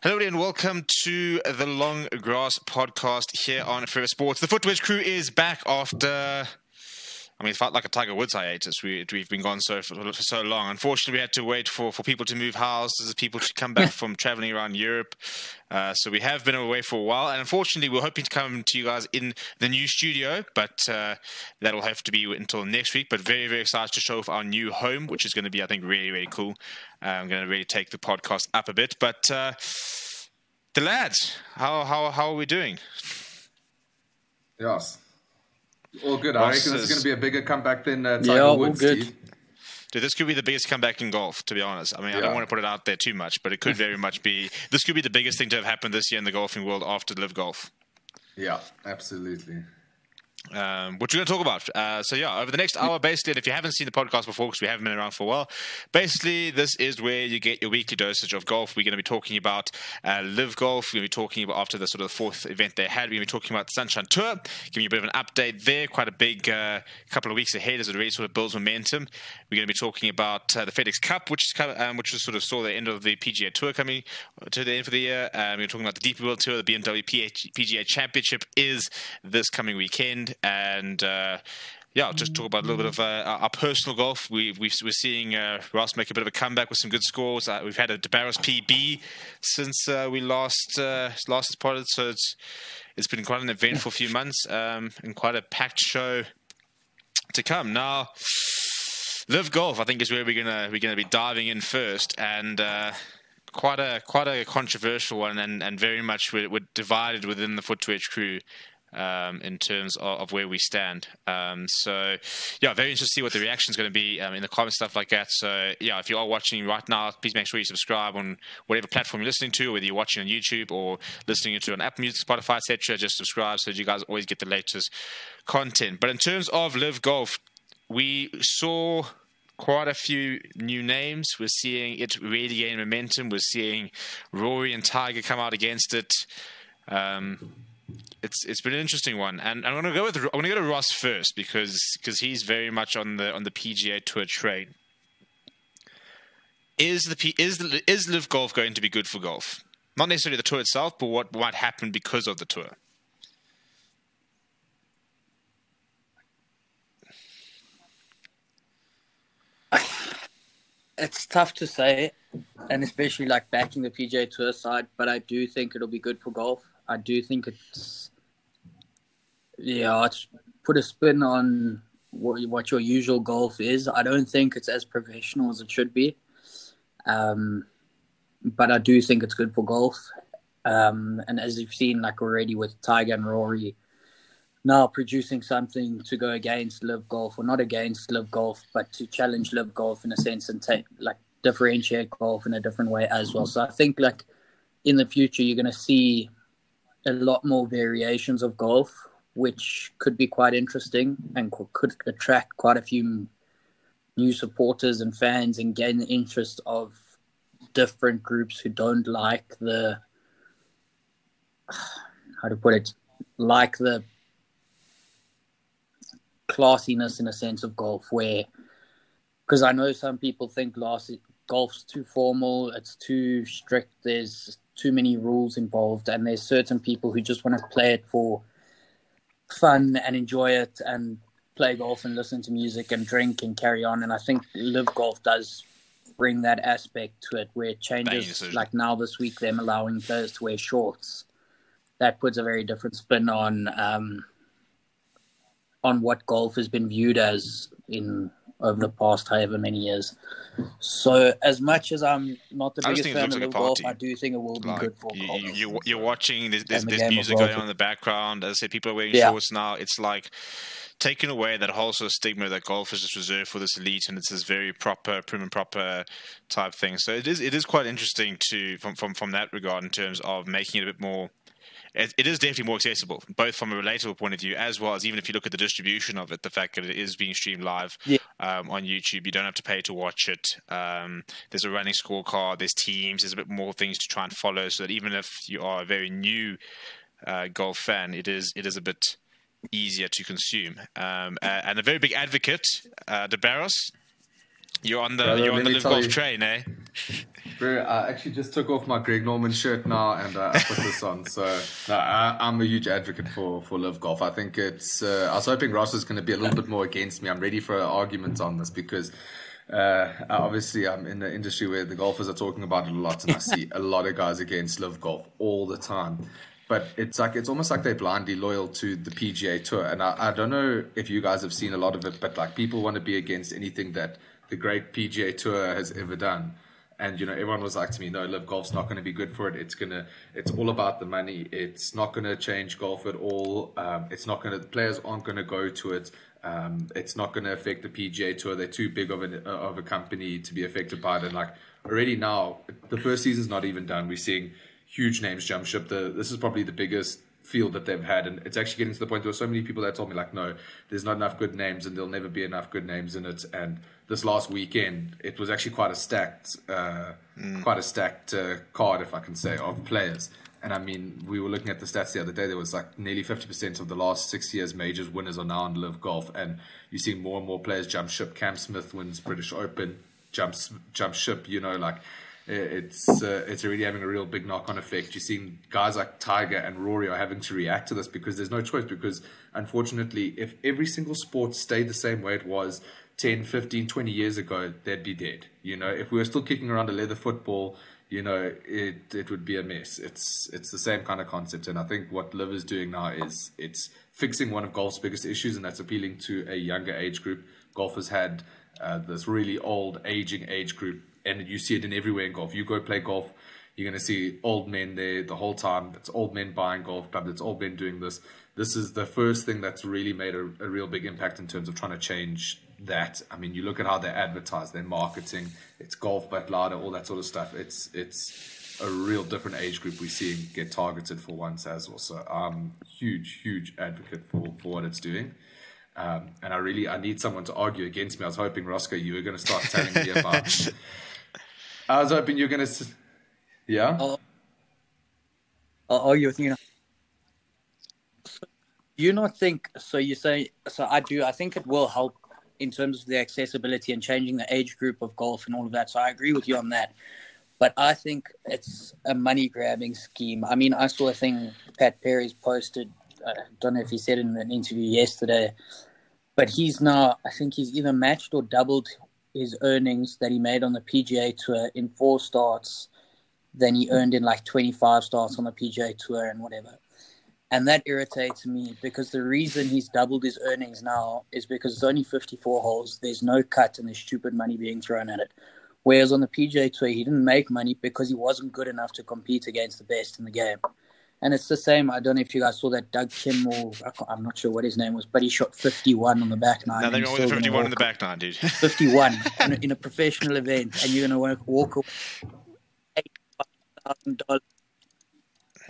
Hello and welcome to the Long Grass podcast here on Forever Sports. The Footwedge crew is back after. I mean, it felt like a Tiger Woods hiatus. We, we've been gone so for, for, so long. Unfortunately, we had to wait for, for people to move houses, people to come back from traveling around Europe. Uh, so we have been away for a while. And unfortunately, we're hoping to come to you guys in the new studio, but uh, that'll have to be until next week. But very, very excited to show off our new home, which is going to be, I think, really, really cool. Uh, I'm going to really take the podcast up a bit. But uh, the lads, how, how, how are we doing? Yes. All good. I reckon this is going to be a bigger comeback than uh, Tiger yeah, Woods. Good. Steve. Dude, this could be the biggest comeback in golf, to be honest. I mean, yeah. I don't want to put it out there too much, but it could very much be. This could be the biggest thing to have happened this year in the golfing world after LIV Golf. Yeah, absolutely um, which we're going to talk about. Uh, so yeah, over the next hour, basically, and if you haven't seen the podcast before, because we haven't been around for a while, basically this is where you get your weekly dosage of golf. We're going to be talking about uh, LIV Golf. We're going to be talking about after the sort of the fourth event they had. We're going to be talking about the Sunshine Tour, giving you a bit of an update there. Quite a big uh, couple of weeks ahead as it really sort of builds momentum. We're going to be talking about uh, the FedEx Cup, which is um, which is sort of saw the end of the PGA Tour coming to the end of the year. Um, we're talking about the DP World Tour, the BMW PGA Championship is this coming weekend and uh, yeah, just talk about a little bit of uh, our personal golf. We, we are seeing uh, Ross make a bit of a comeback with some good scores. Uh, we've had a De Barros PB since uh, we last uh, last spotted, so it's it's been quite an eventful few months um, and quite a packed show to come. Now, LIV Golf, I think, is where we're gonna we're gonna be diving in first, and quite a quite a controversial one, and, and very much we're, we're divided within the Footwedge crew um, in terms of, of, where we stand. Um, so, yeah, very interested to see what the reaction is going to be um, in the comments, stuff like that. So, yeah, if you are watching right now, please make sure you subscribe on whatever platform you're listening to, whether you're watching on YouTube or listening to an Apple Music, Spotify, etc. Just subscribe so that you guys always get the latest content. But in terms of LIV Golf, we saw quite a few new names. We're seeing it really gain momentum. We're seeing Rory and Tiger come out against it. Um, it's it's been an interesting one, and I'm gonna go with I'm gonna go to Ross first because because he's very much on the on the PGA Tour train. Is the is the, is LIV Golf going to be good for golf? Not necessarily the tour itself, but what might happen because of the tour. It's tough to say, and especially like backing the PGA Tour side. But I do think it'll be good for golf. I do think it's yeah, it's put a spin on what, what your usual golf is. I don't think it's as professional as it should be, um, but I do think it's good for golf. Um, and as you've seen, like already with Tiger and Rory, now producing something to go against LIV Golf, or not against LIV Golf, but to challenge LIV Golf in a sense and take like differentiate golf in a different way as well. So I think like in the future you're going to see a lot more variations of golf, which could be quite interesting and could attract quite a few new supporters and fans and gain the interest of different groups who don't like the how to put it like the classiness in a sense of golf where because I know some people think golf's too formal, it's too strict, there's too many rules involved, and there's certain people who just want to play it for fun and enjoy it and play golf and listen to music and drink and carry on. And I think LIV Golf does bring that aspect to it where it changes. Like now this week, them allowing players to wear shorts. That puts a very different spin on um, on what golf has been viewed as in over the past however many years. So as much as I'm not the biggest fan of like golf, I do think it will be like, good for you, golf. You, you're watching, there's, there's, there's music going on in the background. As I said, people are wearing yeah. shorts now. It's like taking away that whole sort of stigma that golf is just reserved for this elite and it's this very proper, prim and proper type thing. So it is it is quite interesting to from from from that regard in terms of making it a bit more it, is definitely more accessible, both from a relatable point of view as well as even if you look at the distribution of it, the fact that it is being streamed live yeah. um, on YouTube, you don't have to pay to watch it. Um, there's a running scorecard, there's teams, there's a bit more things to try and follow, so that even if you are a very new uh, golf fan, it is it is a bit easier to consume. Um, and a very big advocate, uh, De Barros, You're on the Brother, you're on the golf you, train, eh? Bro, I actually just took off my Greg Norman shirt now and uh, I put this on. So no, I, am a huge advocate for for LIV golf. I think it's. Uh, I was hoping Ross is going to be a little bit more against me. I'm ready for an argument on this because. Uh, obviously, I'm in the industry where the golfers are talking about it a lot, and I see a lot of guys against LIV golf all the time but it's like it's almost like they're blindly loyal to the PGA Tour. And I, I don't know if you guys have seen a lot of it, but like people want to be against anything that the great PGA Tour has ever done. And you know, everyone was like to me, "No, LIV golf's not going to be good for it. It's gonna, it's all about the money. It's not going to change golf at all. Um, it's not going to. Players aren't going to go to it. Um, it's not going to affect the PGA Tour. They're too big of a of a company to be affected by it. And like already now, the first season's not even done. We're seeing huge names jump ship. The this is probably the biggest field that they've had, and it's actually getting to the point where so many people that told me like, no, there's not enough good names, and there'll never be enough good names in it. And this last weekend, it was actually quite a stacked, uh, mm. quite a stacked uh, card, if I can say, of players. And I mean, we were looking at the stats the other day. There was like nearly 50% of the last six years majors winners are now in LIV Golf, and you see more and more players jump ship. Cam Smith wins British Open, jumps jump ship. You know, like it's uh, it's already having a real big knock on effect. You're seeing guys like Tiger and Rory are having to react to this because there's no choice. Because unfortunately, if every single sport stayed the same way it was 10, 15, 20 years ago, they'd be dead. You know, if we were still kicking around a leather football, you know, it it would be a mess. It's it's the same kind of concept, and I think what LIV is doing now is it's fixing one of golf's biggest issues, and that's appealing to a younger age group. Golf has had uh, this really old, aging age group and you see it in everywhere in golf. You go play golf, you're going to see old men there the whole time. It's old men buying golf clubs. It's old men doing this. This is the first thing that's really made a, a real big impact in terms of trying to change that. I mean, you look at how they advertise, their marketing. It's golf but louder, all that sort of stuff. It's it's a real different age group we see get targeted for once as well. So I'm huge, huge advocate for, for what it's doing. Um, and I really I need someone to argue against me. I was hoping Roscoe you were going to start telling me about I was hoping you're going to. Yeah. I'll, I'll argue with you. Know. So you not think so? You say so. I do. I think it will help in terms of the accessibility and changing the age group of golf and all of that. So I agree with you on that. But I think it's a money grabbing scheme. I mean, I saw a thing Pat Perez posted. I don't know if he said it in an interview yesterday, but he's now, I think he's either matched or doubled his earnings that he made on the PGA Tour in four starts than he earned in like 25 starts on the PGA Tour and whatever. And that irritates me because the reason he's doubled his earnings now is because it's only 54 holes. There's no cut and there's stupid money being thrown at it. Whereas on the PGA Tour, he didn't make money because he wasn't good enough to compete against the best in the game. And it's the same. I don't know if you guys saw that Doug Kim or I'm not sure what his name was, but he shot 51 on the back nine. Nothing wrong with 51 on the back nine, dude. 51 in, a, in, a, professional event, and you're going to walk away $8,000.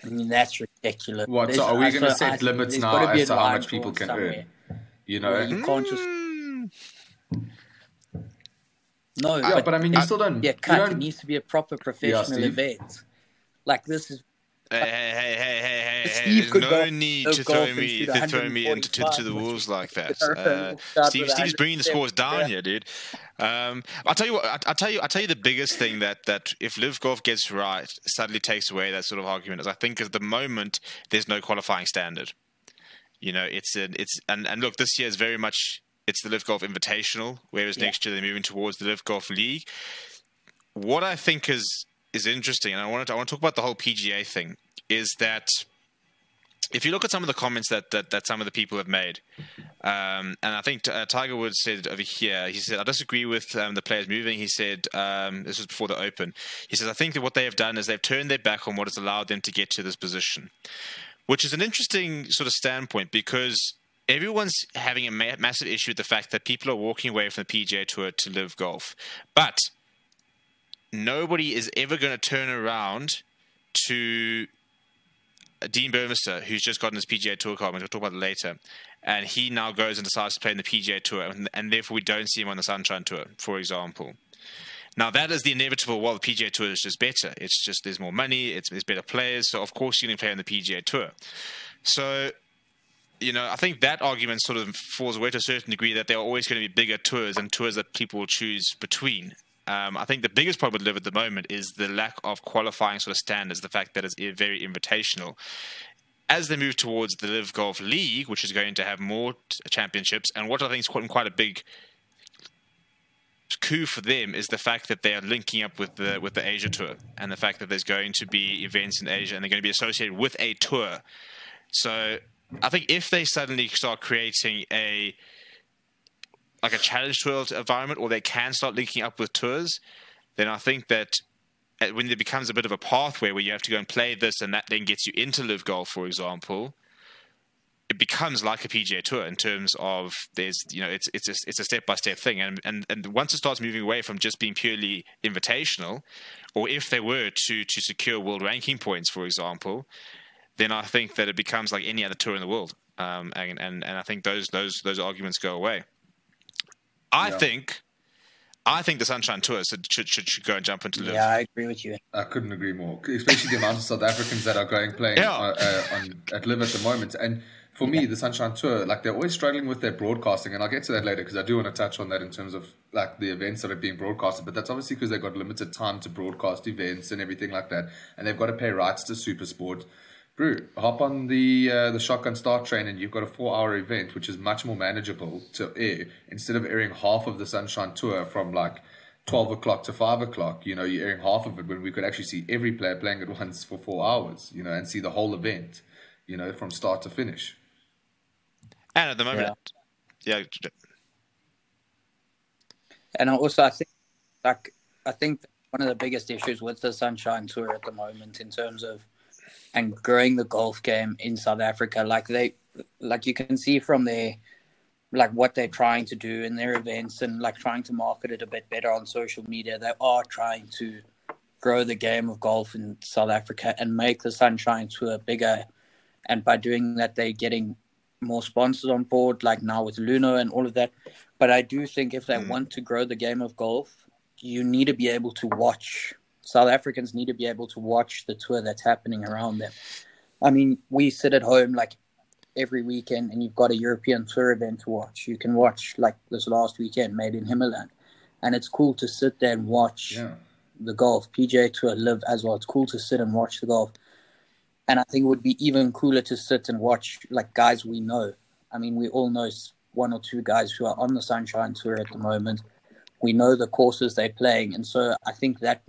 I mean, that's ridiculous. What? So are we going to set limits now as to how much people can earn? You know, you can't just. No, yeah, but, but, I mean, you still don't. Yeah, cut. It needs to be a proper professional yeah, event. Like this is Hey, hey, hey, hey, hey, Steve hey, no need to throw me to throw me into to, to the wolves like that. Uh, Steve, Steve's bringing the scores down yeah. here, dude. Um, I'll tell you what. I'll tell you. I'll tell you the biggest thing that that if LIV Golf gets right, suddenly takes away that sort of argument. Is I think at the moment there's no qualifying standard. You know, it's an it's and and look, this year is very much it's the LIV Golf Invitational, whereas yeah. next year they're moving towards the LIV Golf League. What I think is is interesting, and I want to I want to talk about the whole PGA thing. Is that if you look at some of the comments that that, that some of the people have made, um, and I think uh, Tiger Woods said over here, he said, I disagree with um, the players moving. He said, um, this was before the Open. He says, I think that what they have done is they've turned their back on what has allowed them to get to this position, which is an interesting sort of standpoint because everyone's having a ma- massive issue with the fact that people are walking away from the PGA Tour to LIV golf. But nobody is ever going to turn around to Dean Burmester, who's just gotten his PGA Tour card. We'll talk about it later. And he now goes and decides to play in the PGA Tour, and, and therefore we don't see him on the Sunshine Tour, for example. Now that is the inevitable. Well, the PGA Tour is just better. It's just there's more money. It's there's better players. So of course you're going to play on the PGA Tour. So you know, I think that argument sort of falls away to a certain degree that there are always going to be bigger tours and tours that people will choose between. Um, I think the biggest problem with LIV at the moment is the lack of qualifying sort of standards, the fact that it's very invitational. As they move towards the LIV Golf League, which is going to have more t- championships, and what I think is quite, quite a big coup for them is the fact that they are linking up with the with the Asia tour and the fact that there's going to be events in Asia and they're going to be associated with a tour. So I think if they suddenly start creating a like a challenge tour environment, or they can start linking up with tours, then I think that when there becomes a bit of a pathway where you have to go and play this, and that then gets you into LIV golf, for example, it becomes like a PGA Tour in terms of there's you know it's it's a, it's a step by step thing, and and and once it starts moving away from just being purely invitational, or if they were to to secure world ranking points, for example, then I think that it becomes like any other tour in the world, um, and and and I think those those those arguments go away. I yeah. think. I think the Sunshine Tour should, should, should, should go and jump into LIV. Yeah, I agree with you. I couldn't agree more, especially the amount of South Africans that are going playing yeah. uh, uh, on, at LIV at the moment. And for me, the Sunshine Tour, like they're always struggling with their broadcasting, and I'll get to that later because I do want to touch on that in terms of like the events that are being broadcasted. But that's obviously because they've got limited time to broadcast events and everything like that, and they've got to pay rights to SuperSport. Brew, hop on the uh, the shotgun start train, and you've got a four hour event, which is much more manageable to air instead of airing half of the Sunshine Tour from like 12 o'clock to 5 o'clock, you know, you're airing half of it when we could actually see every player playing at once for four hours, you know, and see the whole event, you know, from start to finish. And at the moment, yeah. yeah. And also, I think, like, I think one of the biggest issues with the Sunshine Tour at the moment, in terms of and growing the golf game in South Africa, like they, like you can see from their, like what they're trying to do in their events and like trying to market it a bit better on social media. They are trying to grow the game of golf in South Africa and make the Sunshine Tour bigger. And by doing that, they're getting more sponsors on board, like now with Luno and all of that. But I do think if they mm. want to grow the game of golf, you need to be able to watch. South Africans need to be able to watch the tour that's happening around them. I mean, we sit at home like every weekend and you've got a European tour event to watch. You can watch like this last weekend made in HimmerLand. And it's cool to sit there and watch yeah. the golf. PGA Tour live as well. It's cool to sit and watch the golf. And I think it would be even cooler to sit and watch like guys we know. I mean, we all know one or two guys who are on the Sunshine Tour at the moment. We know the courses they're playing, and so I think that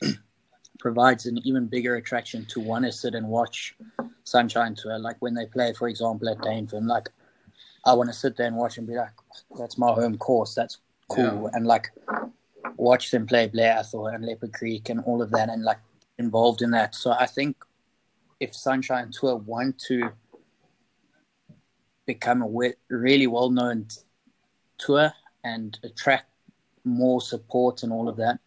provides an even bigger attraction to want to sit and watch Sunshine Tour. Like when they play, for example, at Dainfern, like I want to sit there and watch and be like, "That's my home course. That's cool," yeah. and like watch them play Blair Athol and Leopard Creek and all of that, and like involved in that. So I think if Sunshine Tour want to become a really well known tour and attract more support and all of that,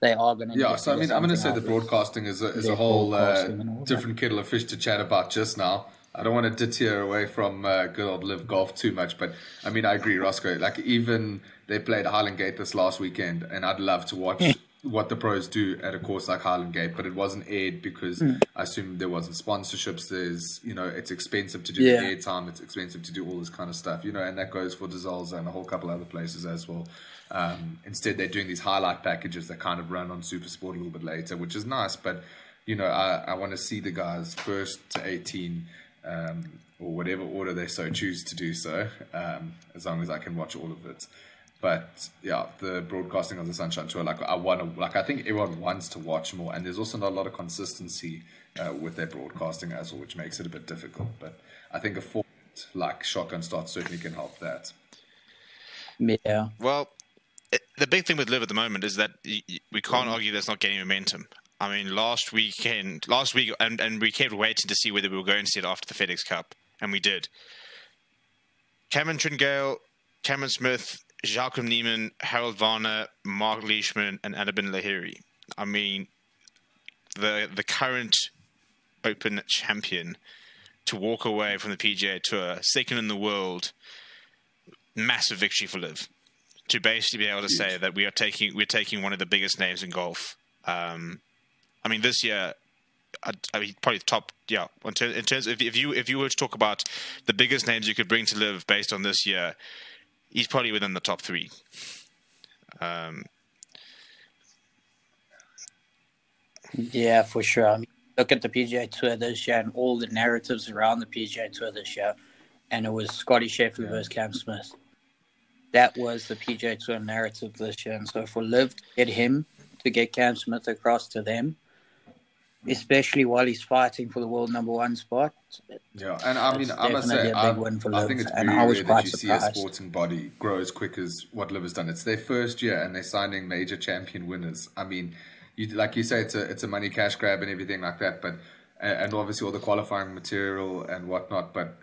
they are going to. Yeah, so I mean, I'm going to say the broadcasting is a, is a whole uh, different kettle of fish to chat about just now. I don't want to deter away from uh, good old LIV golf too much, but I mean, I agree, Roscoe. Like even they played Highland Gate this last weekend, and I'd love to watch what the pros do at a course like Highland Gate, but it wasn't aired because mm. I assume there wasn't sponsorships. There's, you know, it's expensive to do yeah. the airtime. It's expensive to do all this kind of stuff, you know, and that goes for Dissolves and a whole couple other places as well. Um, instead, they're doing these highlight packages that kind of run on Super Sport a little bit later, which is nice. But you know, I, I want to see the guys first to 18 um, or whatever order they so choose to do so, um, as long as I can watch all of it. But yeah, the broadcasting of the Sunshine Tour, like I want to, like I think everyone wants to watch more, and there's also not a lot of consistency uh, with their broadcasting as well, which makes it a bit difficult. But I think a format like Shotgun Start certainly can help that. Yeah. Well, it, the big thing with LIV at the moment is that we can't mm. argue that's not getting momentum. I mean, last weekend, last week, and, and we kept waiting to see whether we were going to see it after the FedEx Cup, and we did. Cameron Tringale, Cameron Smith, Joaquin Niemann, Harold Varner, Marc Leishman, and Anirban Lahiri. I mean, the the current Open champion to walk away from the PGA Tour, second in the world, massive victory for LIV. To basically be able to say that we are taking we're taking one of the biggest names in golf. Um, I mean, this year I, I mean, probably top. Yeah, in, ter- in terms of if you if you were to talk about the biggest names you could bring to LIV based on this year, he's probably within the top three. Um, Yeah, for sure. I mean, look at the PGA Tour this year and all the narratives around the PGA Tour this year, and it was Scotty Scheffler versus Cam Smith. That was the PGA Tour narrative this year, and so for LIV to get him to get Cam Smith across to them, especially while he's fighting for the world number one spot. Yeah, and I mean, I must say, a I, big win for I think it's very rare that you see a sporting body grow as quick as what LIV has done. It's their first year, and they're signing major champion winners. I mean, you like you say, it's a it's a money cash grab and everything like that, but and obviously all the qualifying material and whatnot. But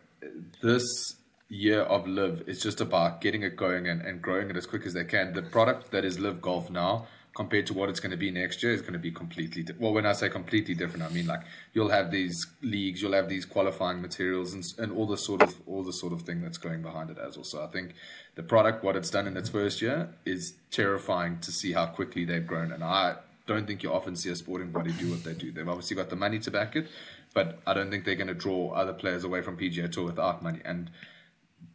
this year of LIV is just about getting it going and, and growing it as quick as they can. The product that is LIV Golf now compared to what it's going to be next year is going to be completely di- well when i say completely different i mean like you'll have these leagues you'll have these qualifying materials and, and all the sort of all the sort of thing that's going behind it as well. So i think the product what it's done in its first year is terrifying to see how quickly they've grown. And i don't think you often see a sporting body do what they do. They've obviously got the money to back it but i don't think they're going to draw other players away from pga tour without money. And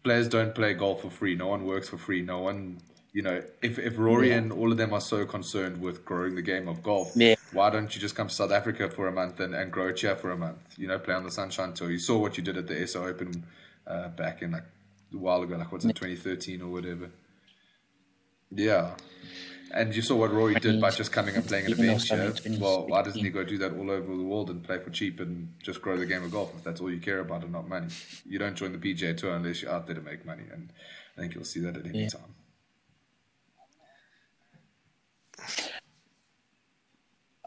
players don't play golf for free. No one works for free. No one, you know, if, if Rory and all of them are so concerned with growing the game of golf, Yeah. why don't you just come to South Africa for a month and, and grow here for a month? You know, play on the Sunshine Tour. You saw what you did at the SA Open uh, back in like a while ago, like what's it, 2013 or whatever. Yeah. And you saw what Rory did by just coming and playing at a Even bench also here. in 2016. Well, why doesn't he go do that all over the world and play for cheap and just grow the game of golf if that's all you care about and not money? You don't join the PGA Tour unless you're out there to make money, and I think you'll see that at any Yeah. time.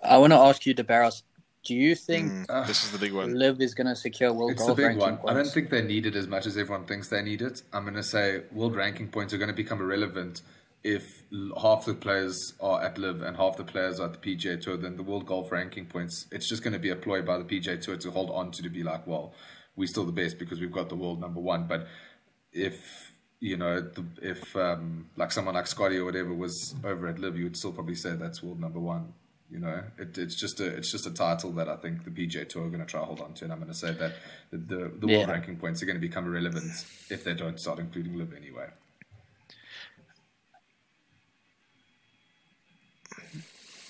I want to ask you, DeBarros, do you think mm, this is the big one. LIV is going to secure world It's the big ranking one. points? I don't think they need it as much as everyone thinks they need it. I'm going to say world ranking points are going to become irrelevant if half the players are at LIV and half the players are at the PGA Tour. Then the world golf ranking points, it's just going to be a ploy by the PGA Tour to hold on to to be like, well, we're still the best because we've got the world number one. But if you know, the, if um, like someone like Scotty or whatever was over at LIV, you would still probably say that's world number one. You know, it, it's just a it's just a title that I think the PGA Tour are going to try to hold on to, and I'm going to say that the the, the Yeah. world ranking points are going to become irrelevant if they don't start including LIV anyway.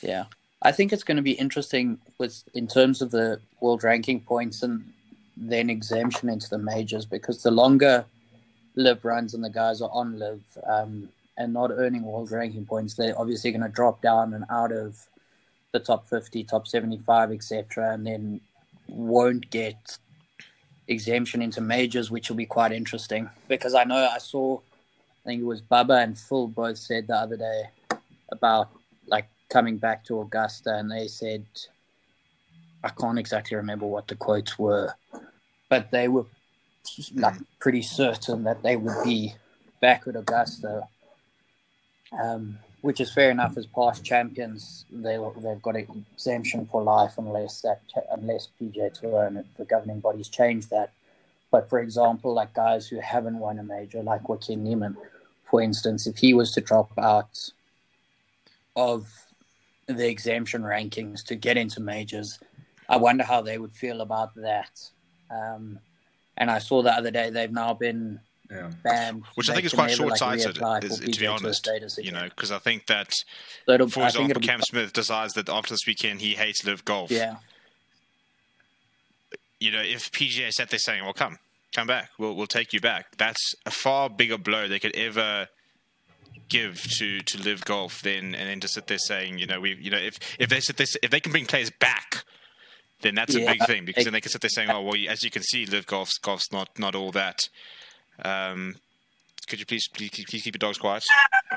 Yeah, I think it's going to be interesting with in terms of the world ranking points and then exemption into the majors because the longer LIV runs and the guys are on LIV um, and not earning world ranking points, they're obviously going to drop down and out of the top 50, top 75, etc., and then won't get exemption into majors, which will be quite interesting because I know I saw, I think it was Bubba and Phil both said the other day about coming back to Augusta, and they said, I can't exactly remember what the quotes were, but they were like pretty certain that they would be back at Augusta, um, which is fair enough as past champions. They they've got an exemption for life unless that unless PJ Tour and the governing bodies change that. But for example, like guys who haven't won a major, like Joaquin Niemann, for instance, if he was to drop out of the exemption rankings to get into majors. I wonder how they would feel about that. Um, and I saw the other day they've now been Yeah. banned, Which I think is quite short-sighted, is, to be honest. You know, because I think that, So for example, it'll be Cam Smith decides that after this weekend he hates LIV golf. Yeah, You know, if PGA sat there saying, "Well, come, come back, we'll we'll take you back," that's a far bigger blow they could ever give to to LIV golf then and then to sit there saying, you know, we, you know, if if they sit there, if they can bring players back. Then that's a big thing because then they can sit there saying, "Oh, well, as you can see, LIV golf's golf's not not all that." Um, could you please please, keep- please keep your dogs quiet?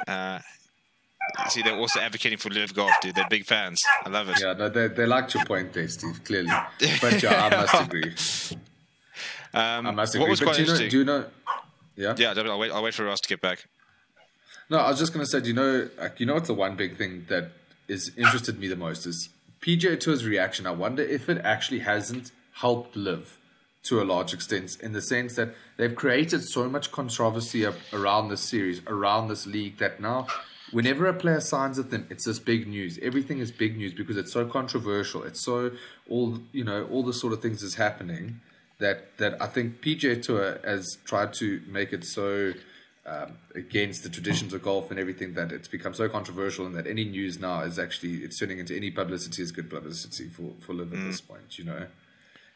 Uh, see, they're also advocating for LIV golf, dude. They're big fans. I love it. Yeah, no, they, they liked your point there, Steve, clearly. But yeah, I must agree. Um, I must agree. what was But quite do you, know, interesting? do you know? Yeah? yeah, I'll wait. I'll wait for us to get back. No, I was just going to say, do you know, like, you know what's the one big thing that is interested me the most is PGA Tour's reaction. I wonder if it actually hasn't helped LIV to a large extent in the sense that they've created so much controversy around this series, around this league that now whenever a player signs with them, it's this big news. Everything is big news because it's so controversial. It's so all you know, all the sort of things is happening that that I think PGA Tour has tried to make it so um, against the traditions of golf and everything that it's become so controversial and that any news now is actually it's turning into any publicity is good publicity for for LIV at Mm. this point. You know,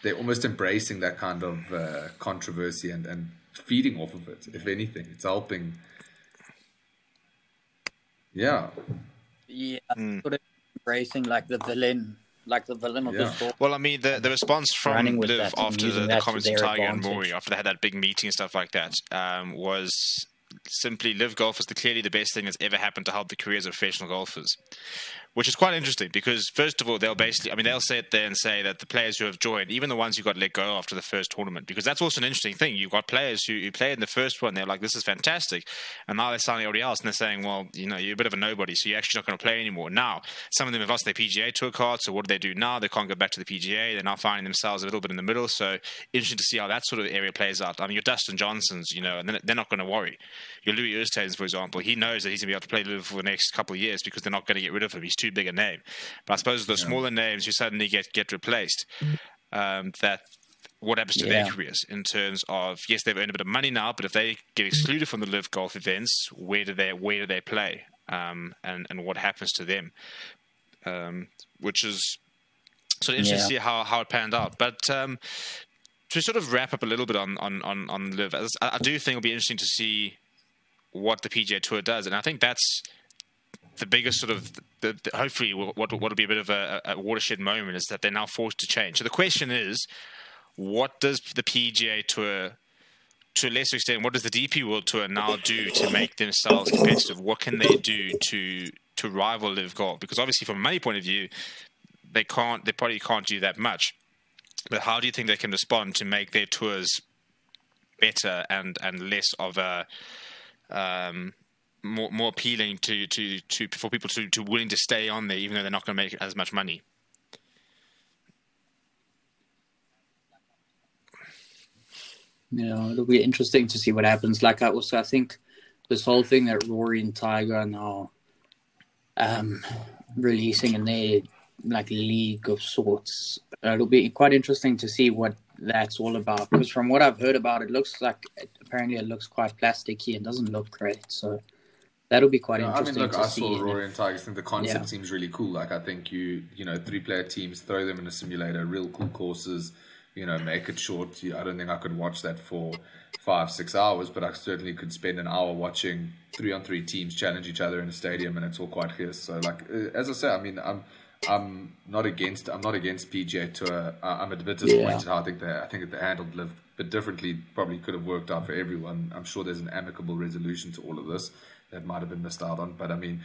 they're almost embracing that kind of uh, controversy and and feeding off of it. If anything, it's helping. Yeah, Yeah, Mm. sort of embracing like the villain, like the villain of Yeah. the story. Well, I mean, the, the response from Running with Liv after the, the comments from their Tiger and advantage. Maury, after they had that big meeting and stuff like that, um, was simply LIV Golf is the, clearly the best thing that's ever happened to help the careers of professional golfers. Which is quite interesting because, first of all, they'll basically, I mean, they'll sit there and say that the players who have joined, even the ones who got let go after the first tournament, because that's also an interesting thing. You've got players who, who played in the first one, they're like, this is fantastic. And now they're signing everybody else and they're saying, well, you know, you're a bit of a nobody, so you're actually not going to play anymore. Now, some of them have lost their PGA tour cards, so what do they do now? They can't go back to the PGA. They're now finding themselves a little bit in the middle. So, interesting to see how that sort of area plays out. I mean, your Dustin Johnsons, you know, and they're- not going to worry. Your Louis Oosthuizen, for example, he knows that he's going to be able to play LIV for the next couple of years because they're not going to get rid of him. He's too big a name. But I suppose the smaller names who suddenly get get replaced, um, that what happens to their careers in terms of yes, they've earned a bit of money now, but if they get excluded from the LIV golf events, where do they where do they play, um, and and what happens to them, um, which is sort of interesting to see how how it panned out. But um, to sort of wrap up a little bit on on on, on LIV, I, I do think it'll be interesting to see what the PGA Tour does, and I think that's the biggest sort of the, the, hopefully what what will be a bit of a, a watershed moment is that they're now forced to change. So the question is, what does the PGA Tour, to a lesser extent, what does the DP World Tour now do to make themselves competitive? What can they do to to rival LIV Golf? Because obviously, from a money point of view, they can't. They probably can't do that much. But how do you think they can respond to make their tours better and and less of a um, more more appealing to, to, to for people to, to willing to stay on there, even though they're not going to make as much money. Yeah, it'll be interesting to see what happens. Like I also, I think this whole thing that Rory and Tiger are now um, releasing in their like league of sorts. It'll be quite interesting to see what that's all about. Because from what I've heard about, it looks like apparently it looks quite plasticky and doesn't look great. So that'll be quite Yeah, I mean, interesting look, I saw and Rory and Tiger. I think the concept Yeah. seems really cool. Like, I think you, you know, three player teams, throw them in a simulator, real cool courses, you know, make it short. I don't think I could watch that for five, six hours, but I certainly could spend an hour watching three on three teams challenge each other in a stadium, and it's all quite fierce. So, like, uh, as I say, I mean, I'm. I'm not against. I'm not against PGA Tour. I'm a bit disappointed how I think they. I think that they handled LIV a bit differently. Probably could have worked out for everyone. I'm sure there's an amicable resolution to all of this that might have been missed out on. But I mean,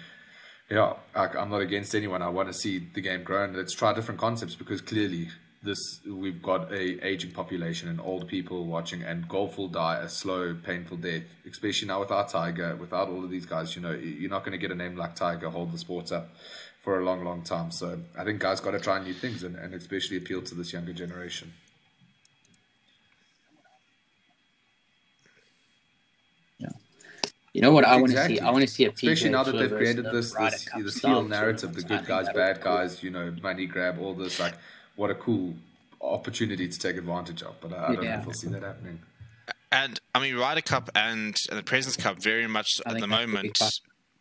yeah, I, I'm not against anyone. I want to see the game grow and let's try different concepts because clearly this we've got a aging population and old people watching, and golf will die a slow, painful death. Especially now without Tiger, without all of these guys. You know, you're not going to get a name like Tiger hold the sports up for a long, long time. So I think guys got to try new things and, and especially appeal to this younger generation. You know what I want to see? I want to see a PGA Especially now that they've created this Ryder this, Cup this heel narrative, the good guys, bad would cool. guys, you know, money grab, all this. Like, what a cool opportunity to take advantage of. But I, I don't know if we'll see that happening. And I mean, Ryder Cup and, and the Presidents Cup very much I at the that could be moment.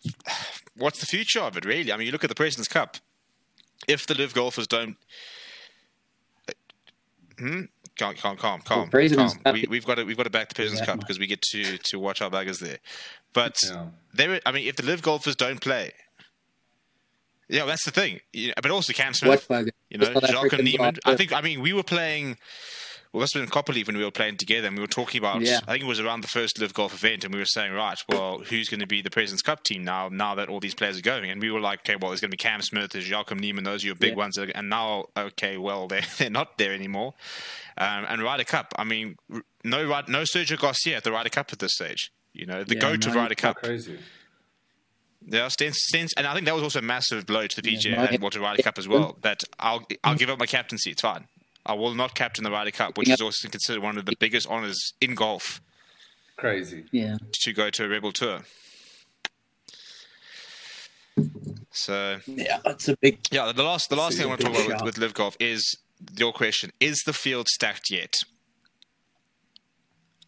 What's the future of it, really? I mean, you look at the Presidents Cup. If the LIV golfers don't, hmm, calm, calm, calm, calm, calm. We, we've got to we've got to back the Presidents that Cup because we get to to watch our buggers there. But Yeah. there, I mean, if the LIV golfers don't play, yeah, that's the thing. You but also Cam Smith, you know, Jacques and Niemann. I think. I mean, we were playing. Well, that's been Copper Leaf when we were playing together, and we were talking about. Yeah. I think it was around the first LIV Golf event, and we were saying, right, well, who's going to be the Presidents Cup team now? Now that all these players are going, and we were like, okay, well, there's going to be Cam Smith, there's Joaquin Niemann, those are your big Yeah. ones, and now, okay, well, they're they're not there anymore. Um, and Ryder Cup, I mean, no, no Sergio Garcia at the Ryder Cup at this stage. You know, the Yeah, goat of no, Ryder Cup. Crazy. Yeah, Stens, Stens, and I think that was also a massive blow to the PGA Yeah, and Walter Ryder Cup as well. That I'll I'll give up my captaincy. It's fine. I will not captain the Ryder Cup, which Yeah. is also considered one of the biggest honors in golf Crazy. Yeah. to go to a Rebel Tour. So yeah, that's a big. Yeah, the last the last thing I want to talk about with, shout. with LIV Golf is your question: Is the field stacked yet?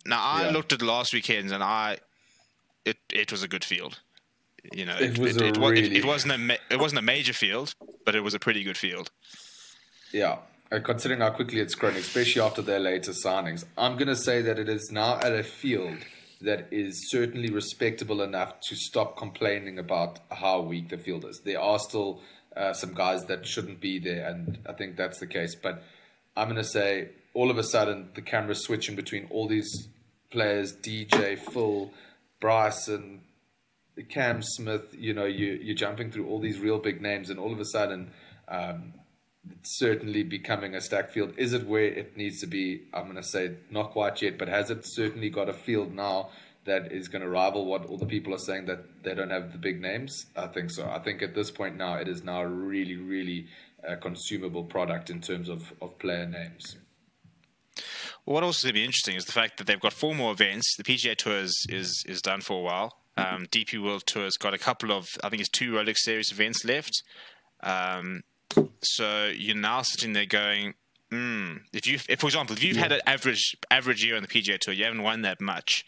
Now I Yeah. looked at last weekend's and I, it it was a good field. You know, It was it, a it, it, really- it wasn't a ma- it wasn't a major field, but it was a pretty good field. Yeah. And considering how quickly it's grown, especially after their latest signings, I'm going to say that it is now at a field that is certainly respectable enough to stop complaining about how weak the field is. There are still uh, some guys that shouldn't be there, and I think that's the case. But I'm going to say all of a sudden the camera's switching between all these players DJ, Phil, Bryson, Cam Smith, you know, you, you're jumping through all these real big names, and all of a sudden, um, it's certainly becoming a stack field. Is it where it needs to be? I'm going to say not quite yet, but has it certainly got a field now that is going to rival what all the people are saying that they don't have the big names? I think so. I think at this point now, it is now a really, really uh, consumable product in terms of, of player names. What also going to be interesting is the fact that they've got four more events. The PGA Tour is is, is done for a while. Um, DP World Tour's got a couple of, I think it's two Rolex Series events left. Um, so you're now sitting there going, mm, if you, if for example, if you've had an average average year on the PGA Tour, you haven't won that much.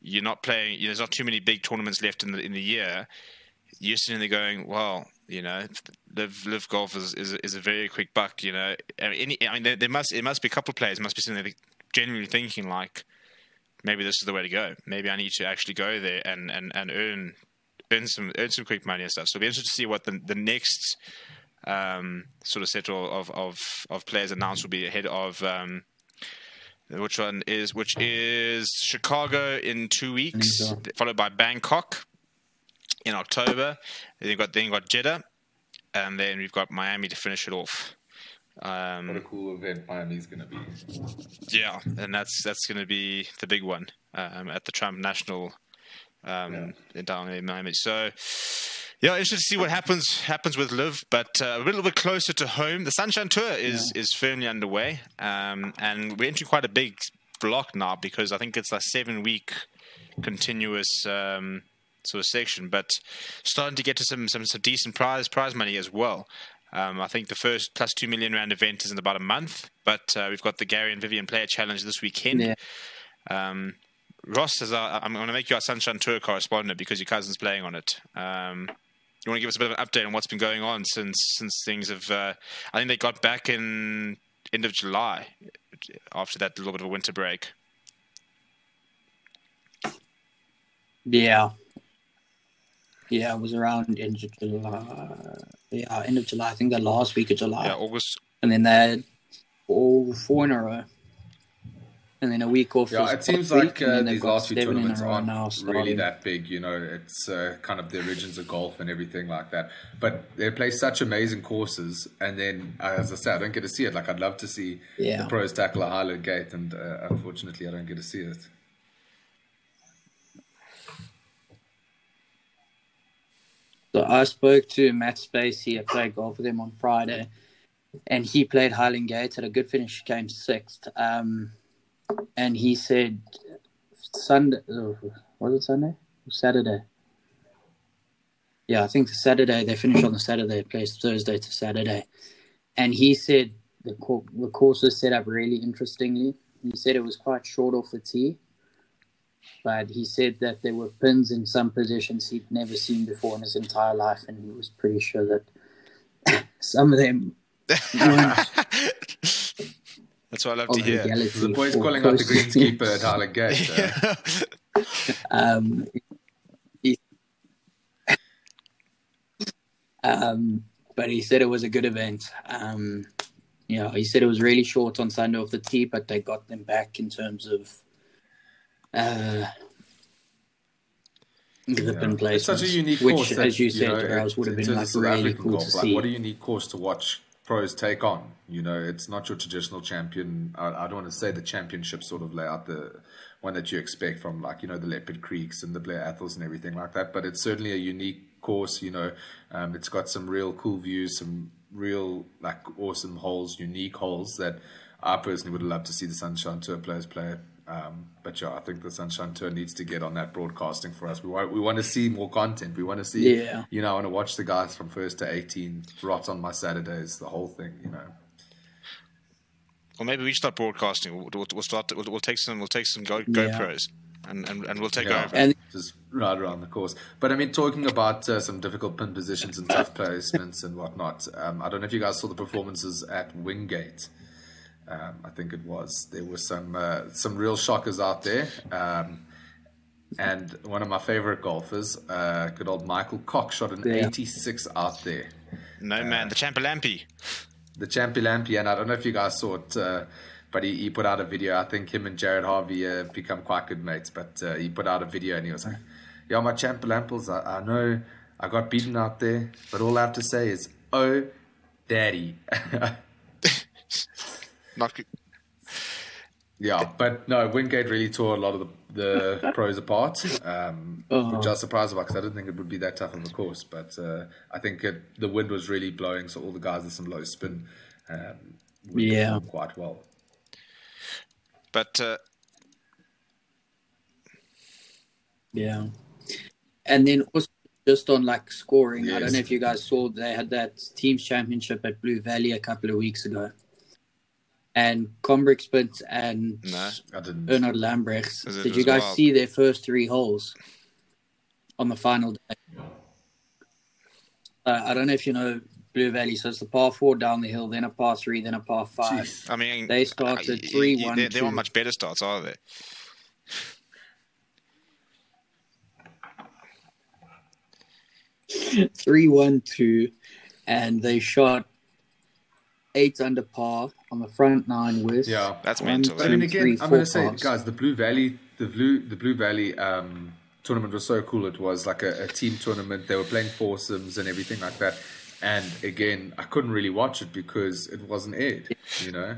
You're not playing. There's not too many big tournaments left in the in the year. You're sitting there going, well, you know, LIV LIV golf is, is, is a very quick buck. You know, I mean, any, I mean there, there must it must be a couple of players must be sitting there genuinely thinking like, maybe this is the way to go. Maybe I need to actually go there and, and, and earn earn some earn some quick money and stuff. So it'll be interesting to see what the the next um, sort of set of, of of players announced will be ahead of um, which one is which is Chicago in two weeks, so. followed by Bangkok in October. Then you've got then you've got Jeddah, and then we've got Miami to finish it off. Um, What a cool event Miami's going to be. yeah, and that's that's going to be the big one um, at the Trump National um, down in Miami. So, yeah, interested to see what happens happens with LIV, but uh, a little bit closer to home. The Sunshine Tour is is firmly underway, um, and we're entering quite a big block now because I think it's a seven week continuous. Um, Sort of section, but starting to get to some some, some decent prize prize money as well. Um, I think the first plus two million round event is in about a month, but uh, we've got the Gary and Vivienne Player Challenge this weekend. Yeah. Um, Ross, is our, I'm going to make you our Sunshine Tour correspondent because your cousin's playing on it. Um, you want to give us a bit of an update on what's been going on since since things have? Uh, I think they got back in end of July after that little bit of a winter break. Yeah. Yeah, it was around end of July. Yeah, end of July. I think the last week of July. Yeah, August. And then they had all four in a row. And then a week off. Yeah, it seems like and uh, then they've these last few in a tournaments row aren't now really that big. You know, it's uh, kind of the origins of golf and everything like that. But they play such amazing courses, and then uh, as I said, I don't get to see it. Like I'd love to see Yeah. the pros tackle a Highland Gate, and uh, unfortunately, I don't get to see it. So I spoke to Matt Spacey. I played golf with him on Friday, and he played Highland Gate. Had a good finish. Came sixth. Um, and he said Sunday. oh, Was it Sunday? Saturday. Yeah, I think Saturday they finished on the Saturday. Plays Thursday to Saturday, and he said the the course was set up really interestingly. He said it was quite short off the tee but he said that there were pins in some positions he'd never seen before in his entire life, and he was pretty sure that some of them That's what I love to hear. The boys calling out the greenskeeper at Highland Gate. Um, he- um, but he said it was a good event. Um, you know, he said it was really short on Sunday off the tee, but they got them back in terms of uh, the Yeah. pin placements. It's such a unique which, course, that, as you said, know, Rouse, would have been like really cool golf, to like, see. What a unique course to watch pros take on. You know, it's not your traditional champion. I, I don't want to say the championship sort of layout, the one that you expect from like you know the Leopard Creeks and the Blair Athols and everything like that. But it's certainly a unique course. You know, um, it's got some real cool views, some real like awesome holes, unique holes that I personally would love to see the Sunshine Tour players play. Um, but yeah, I think the Sunshine Tour needs to get on that broadcasting for us. We want we want to see more content. We want to see, Yeah. you know, I want to watch the guys from first to eighteen rot on my Saturdays, the whole thing, you know. Well, maybe we start broadcasting. We'll, we'll, we'll start. We'll, we'll take some. We'll take some Go, Yeah. GoPros, and, and, and we'll take Yeah. over. And just right around the course. But I mean, talking about uh, some difficult pin positions and tough placements and whatnot. Um, I don't know if you guys saw the performances at Wingate. Um, I think it was. There were some uh, some real shockers out there. Um, and one of my favorite golfers, uh, good old Michael Cox, shot an Yeah. 86 out there. no man, the Champalampi. The Champion and I don't know if you guys saw it, uh, but he, he put out a video. I think him and Jared Harvey have become quite good mates. But uh, he put out a video and he was like, "Yo, my Champalamples, I, I know I got beaten out there, but all I have to say is, oh, daddy." Not good. yeah, but no, Wingate really tore a lot of the, the pros apart, um, Uh-huh. which I was surprised about because I didn't think it would be that tough of a course. But uh, I think it, the wind was really blowing, so all the guys with some low spin um, Yeah. quite well. But uh, Yeah. And then also just on like scoring, I don't know if you guys saw they had that teams championship at Blue Valley a couple of weeks ago. And Combrick Spence and No. I didn't. Bernard Lambrechts. Did you guys wild. see their first three holes on the final day? Uh, I don't know if you know Blue Valley. So it's the par four down the hill, then a par three, then a par five. Jeez. I mean, They started uh, 3-1, They, they want 2. much better starts, are they? three one two, and they shot eight under par on the front nine with Yeah. That's one, mental. But I mean, two, again, three, I'm going to say, guys, the Blue Valley, the Blue, the Blue Valley um, tournament was so cool. It was like a, a team tournament. They were playing foursomes and everything like that. And again, I couldn't really watch it because it wasn't aired. You know,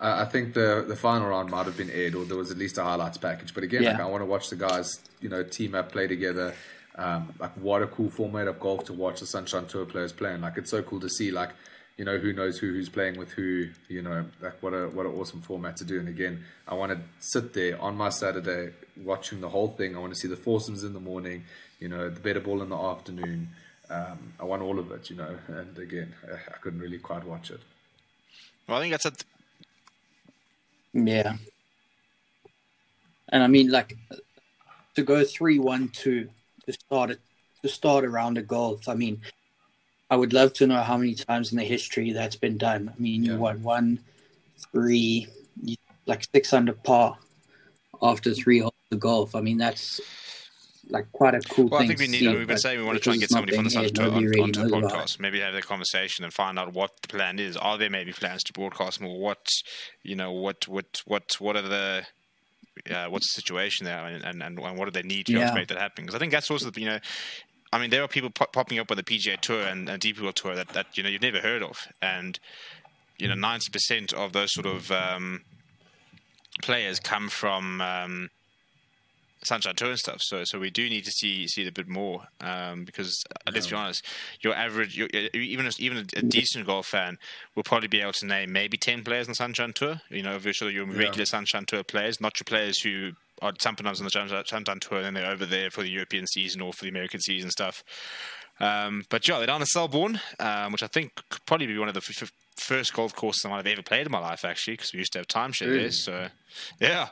I I think the the final round might have been aired, or there was at least a highlights package. But again, like, I want to watch the guys, you know, team up, play together. Um, like what a cool format of golf to watch the Sunshine Tour players playing. Like it's so cool to see. Like you know who knows who who's playing with who. You know, like what a what an awesome format to do. And again, I want to sit there on my Saturday watching the whole thing. I want to see the foursomes in the morning. You know, the better ball in the afternoon. Um, I want all of it. You know, and again, I couldn't really quite watch it. Well, I think that's a, Yeah. And I mean, like, to go three one two to start it to start a round of golf. I mean, I would love to know how many times in the history that's been done. I mean, Yeah. you what one, three, like six under par after three holes of golf. I mean, that's like quite a cool well, I thing. think we need. see, we've been but saying we want to try and get somebody from the being Sunshine aired, Tour on, nobody really onto the knows about it. podcast. Maybe have a conversation and find out what the plan is. Are there maybe plans to broadcast more? What you know? What what what what are the uh, what's the situation there, and, and, and what do they need to, Yeah. to make that happen? Because I think that's also the, you know, I mean, there are people pop- popping up on the PGA Tour and, and DP World Tour that, that you know you've never heard of, and you know, ninety percent of those sort of um, players come from um, Sunshine Tour and stuff. So, so we do need to see see it a bit more um, because uh, let's be honest, your average, your, even a, even a, decent golf fan will probably be able to name maybe ten players on Sunshine Tour. You know, if you're sort of your regular Sunshine Tour players, not your players who are sometimes on the Sunshine Sunshine Tour and then they're over there for the European season or for the American season stuff. Um, but yeah, they're down in Selborne, um, which I think could probably be one of the f- f- first golf courses I might have ever played in my life, actually, because we used to have timeshare Really? there. So, yeah.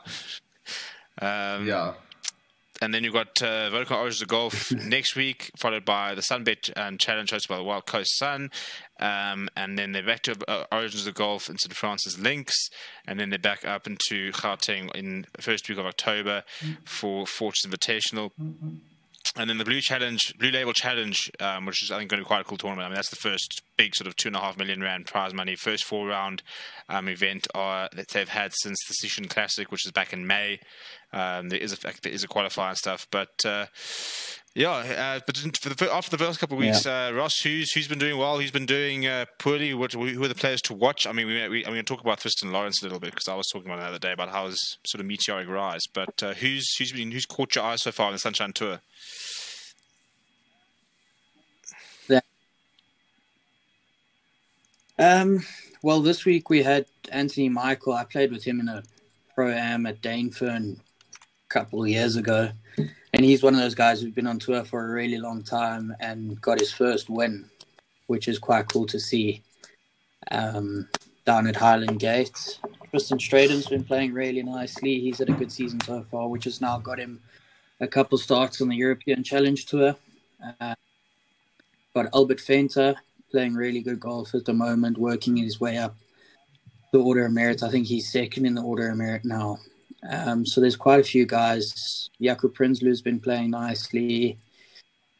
Um, Yeah. and then you've got uh, Vodacom Origins of Golf next week, followed by the Sunbet and Challenge hosted by the Wild Coast Sun. Um, and then they're back to uh, Origins of Golf in St. Francis Links. And then they're back up into Gauteng in the first week of October for Fortress Invitational. And then the Blue Challenge, Blue Label Challenge, um, which is I think going to be quite a cool tournament. I mean, that's the first big sort of two and a half million rand prize money, first four round um, event uh, that they've had since the Sishen Classic, which is back in May. Um, there is a there is a qualifier and stuff, but uh, yeah. Uh, but for the, after the first couple of weeks, uh, Ross, who's who's been doing well, who's been doing uh, poorly? What who are the players to watch? I mean, we, we I'm going to talk about Thriston Lawrence a little bit because I was talking about the other day about how his sort of meteoric rise. But uh, who's who's been who's caught your eye so far in the Sunshine Tour? Um, well, this week we had Anthony Michael. I played with him in a pro am at Dainfern a couple of years ago, and he's one of those guys who's been on tour for a really long time and got his first win, which is quite cool to see. Um, down at Highland Gate, Tristen Strydom's been playing really nicely. He's had a good season so far, which has now got him a couple starts on the European Challenge Tour. Uh, Albert Venter playing really good golf at the moment, working his way up the Order of Merit. I think he's second in the Order of Merit now. Um, so there's quite a few guys. Jaco Prinsloo's been playing nicely.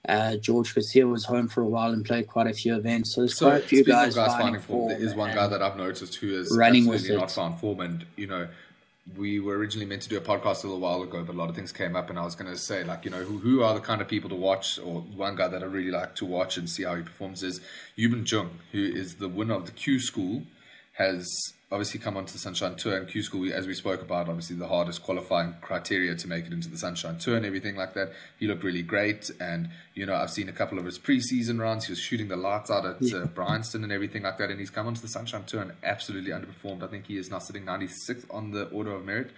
Uh, George Garcia was home for a while and played quite a few events. So there's So, quite a few guys, guys finding form, there is one guy that I've noticed who is running with absolutely not found form. And, you know, we were originally meant to do a podcast a little while ago, but a lot of things came up. And I was going to say, like, you know, who, who are the kind of people to watch, or one guy that I really like to watch and see how he performs is Yubin Jung, who is the winner of the Q School, has obviously come onto the Sunshine Tour. And Q School, we- as we spoke about, obviously the hardest qualifying criteria to make it into the Sunshine Tour and everything like that. He looked really great. And, you know, I've seen a couple of his preseason runs. He was shooting the lights out at uh, Bryanston and everything like that. And he's come onto the Sunshine Tour and absolutely underperformed. I think he is now sitting 96th on the order of merit.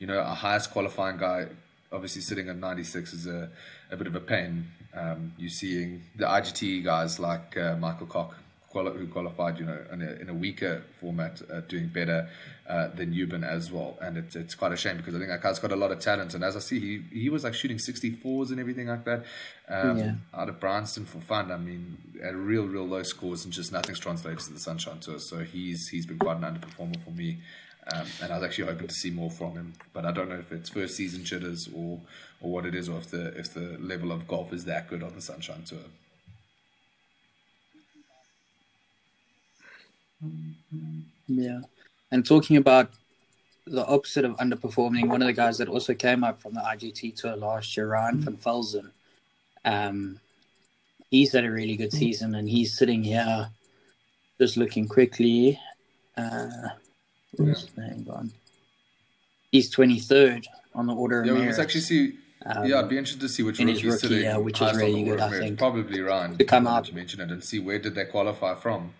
You know, our highest qualifying guy, obviously sitting at 96 is a, a bit of a pain. Um, you're seeing the IGT guys like uh, Michael Koch quali- who qualified, you know, in a, in a weaker format, uh, doing better uh, than Yubin as well. And it's it's quite a shame because I think that guy's got a lot of talent. And as I see, he he was like shooting 64s and everything like that um, Yeah. out of Bryanston for fun. I mean, at real real low scores and just nothing's translated to the Sunshine Tour. So he's he's been quite an underperformer for me. Um, and I was actually hoping to see more from him, but I don't know if it's first season jitters or or what it is, or if the if the level of golf is that good on the Sunshine Tour. Yeah. And talking about the opposite of underperforming, one of the guys that also came up from the IGT tour last year, Ryan van Velzen, um, he's had a really good season and he's sitting here just looking quickly. Uh, what's his name gone? He's 23rd on the order of Yeah, merit. must actually see. Um, yeah, I'd be interested to see which rookie's rookie sitting year, which is on really good, I merit. think. Probably Ryan. To come out. You mentioned it and see where did they qualify from.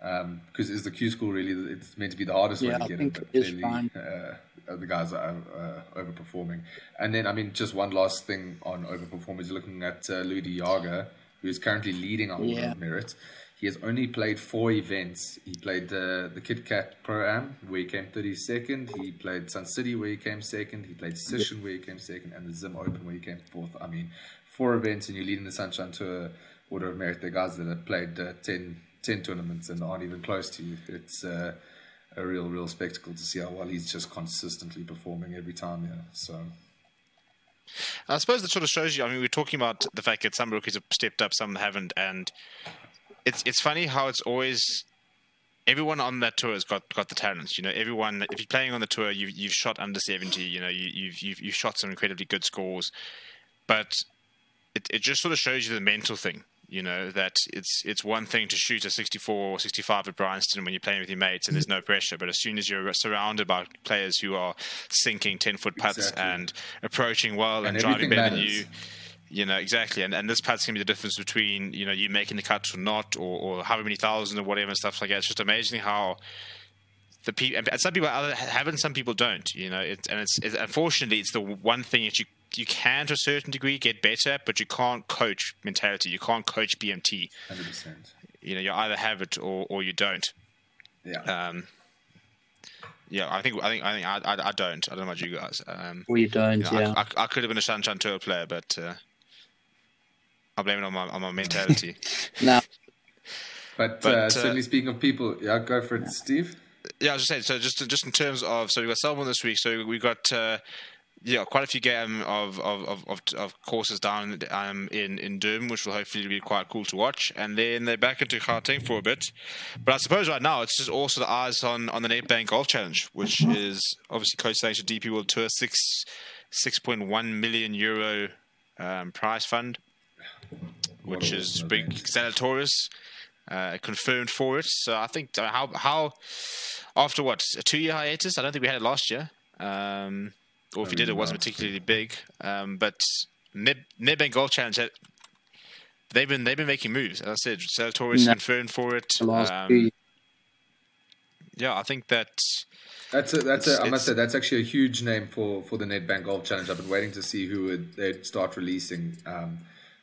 Because is the Q school really? It's meant to be the hardest Yeah, way to I get think in, but clearly fine. uh, the guys are uh, overperforming. And then, I mean, just one last thing on overperformers. Looking at uh, Louis who is currently leading our order Yeah. of merit. He has only played four events. He played the the Kit Kat Pro Am, where he came 32nd. He played Sun City, where he came second. He played Sishen, where he came second, and the Zim Open, where he came fourth. I mean, four events, and you're leading the Sunshine Tour Order of Merit. The guys that have played uh, 10, 10 tournaments and aren't even close to you. It's uh, a real, real spectacle to see how well he's just consistently performing every time. Yeah, so. I suppose that sort of shows you. I mean, we're talking about the fact that some rookies have stepped up, some haven't, and it's it's funny how it's always everyone on that tour has got got the talents. You know, everyone. If you're playing on the tour, you've you've shot under seventy. You know, you, you've you've you've shot some incredibly good scores, but it it just sort of shows you the mental thing. You know that it's it's one thing to shoot a 64 or 65 at Bryanston when you're playing with your mates and there's no pressure, but as soon as you're surrounded by players who are sinking 10 foot putts Exactly. and approaching well and, And driving better than you, you know exactly, and and this putt's gonna be the difference between you know you making the cut or not, or, or however many thousand or whatever and stuff like that. It's just amazing how the people and some people either have it and some people don't. You know, it's and it's, it's unfortunately it's the one thing that you you can to a certain degree get better, but you can't coach mentality. You can't coach BMT. Hundred percent. You know, you either have it or, or you don't. Yeah. Um, yeah, I think I think I think I, I, I don't. I don't know about you guys. Um, Or you don't, you know, yeah. I, I, I could have been a Sunshine Tour player, but uh, I blame it on my on my mentality. now, but but, uh, uh, certainly speaking of people, yeah, go for it, Steve. Yeah, I was just saying. So just just in terms of so we got Selborne this week. So we got uh, yeah quite a few game of of, of, of, of courses down um, in in Durban, which will hopefully be quite cool to watch. And then they're back into Gauteng for a bit. But I suppose right now it's just also the eyes on on the Nedbank Golf Challenge, which is obviously to DP World Tour six six point one million euro um, prize fund, which is big. event. Zalatoris uh, confirmed for it. So I think uh, how how after what a two year hiatus, I don't think we had it last year. Um, or if he did, it wasn't particularly big. Um, but Neb Nedbank Golf Challenge, uh, they've been they've been making moves. As I said, Zalatoris No. confirmed for it. Um, yeah, I think that That's a, that's a, I must say that's actually a huge name for, for the Nedbank Golf Challenge. I've been waiting to see who would they'd start releasing. Um,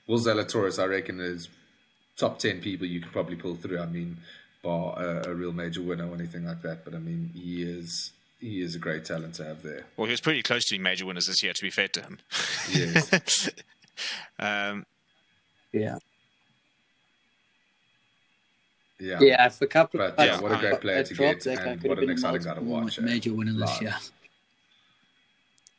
Will Zalatoris, I reckon, is top ten people you could probably pull through. I mean, bar a, a real major winner or anything like that. But I mean, he is he is a great talent to have there. well, he was pretty close to being major winners this year. To be fair to him. Yes. um, Yeah. Yeah. Yeah, if a couple But, of yeah, what a great player to get that and what an exciting guy to watch, Major winner this year.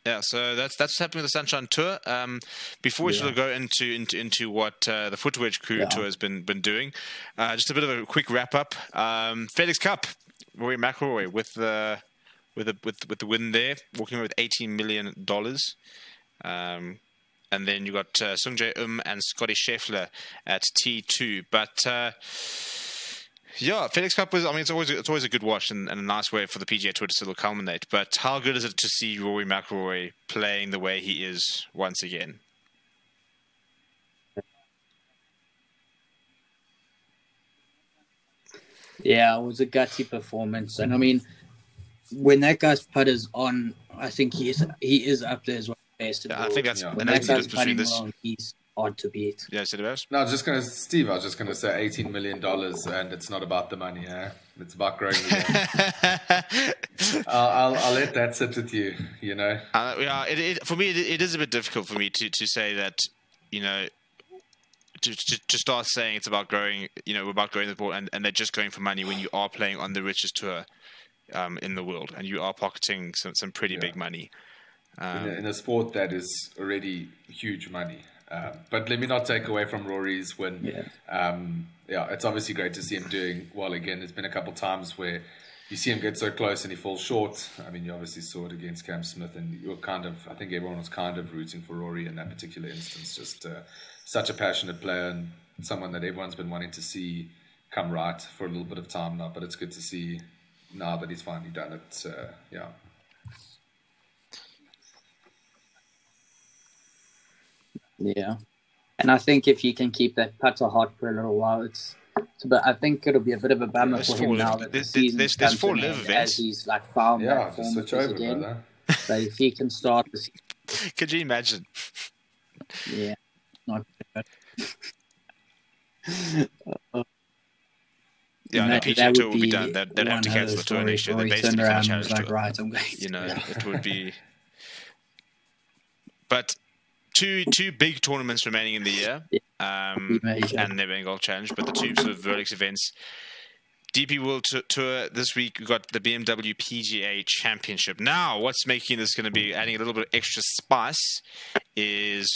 Yeah, so that's that's happening with the Sunshine Tour. Um, before we Yeah. sort of go into into, into what uh, the Foot Wedge Crew Yeah. Tour has been been doing, uh, just a bit of a quick wrap up. Um, FedEx Cup, Rory McIlroy with the with the with with the win there, walking away with eighteen million dollars. Um, and then you got uh, Sung Jae Um and Scotty Scheffler at T two, but. Uh, yeah, FedEx Cup was. I mean, it's always it's always a good watch and, and a nice way for the PGA Tour to still culminate. But how good is it to see Rory McIlroy playing the way he is once again? Yeah, it was a gutsy performance, and I mean, when that guy's putters on, I think he is he is up there as well. Best the Yeah, I think that's Yeah. when that's that guy's putting this. well, he's hard to beat. Yeah, Sidibas? No, I was just gonna, Steve. I was just gonna say eighteen million dollars, and it's not about the money. Eh? It's about growing the game. I'll, I'll, I'll let that sit with you. You know. Uh, yeah, it, it, for me, it, it is a bit difficult for me to, to say that, you know, to, to, to start saying it's about growing, you know, about growing the ball, and, and they're just going for money when you are playing on the richest tour um, in the world, and you are pocketing some, some pretty Yeah. big money. in, Um, a, in a sport that is already huge money. Um, but let me not take away from Rory's win. Yeah. Um, yeah, it's obviously great to see him doing well again. There's been a couple times where you see him get so close and he falls short. I mean, you obviously saw it against Cam Smith, and you're kind of, I think everyone was kind of rooting for Rory in that particular instance. Just uh, such a passionate player and someone that everyone's been wanting to see come right for a little bit of time now. But it's good to see now that he's finally done it. Uh, yeah. Yeah, and I think if he can keep that putter hot for a little while, it's. it's a bit, I think it'll be a bit of a bummer There's for four him now live- that the there's- season there's- there's comes four LIV events. as he's like found Yeah, that form switch over, again. brother. But if he can start the could you imagine? yeah, not bad. Yeah, And the that- PGA that Tour would be be done. They'd, they'd have to cancel the tour next year. They he basically turned from the around and Challenge like, Tour. right, I'm going. You know, it would be. But two two big tournaments remaining in the year, um, and the Bengal Challenge, but the two sort of Rolex events. DP World Tou- Tour this week. We've got the BMW PGA Championship. Now, what's making this going to be adding a little bit of extra spice is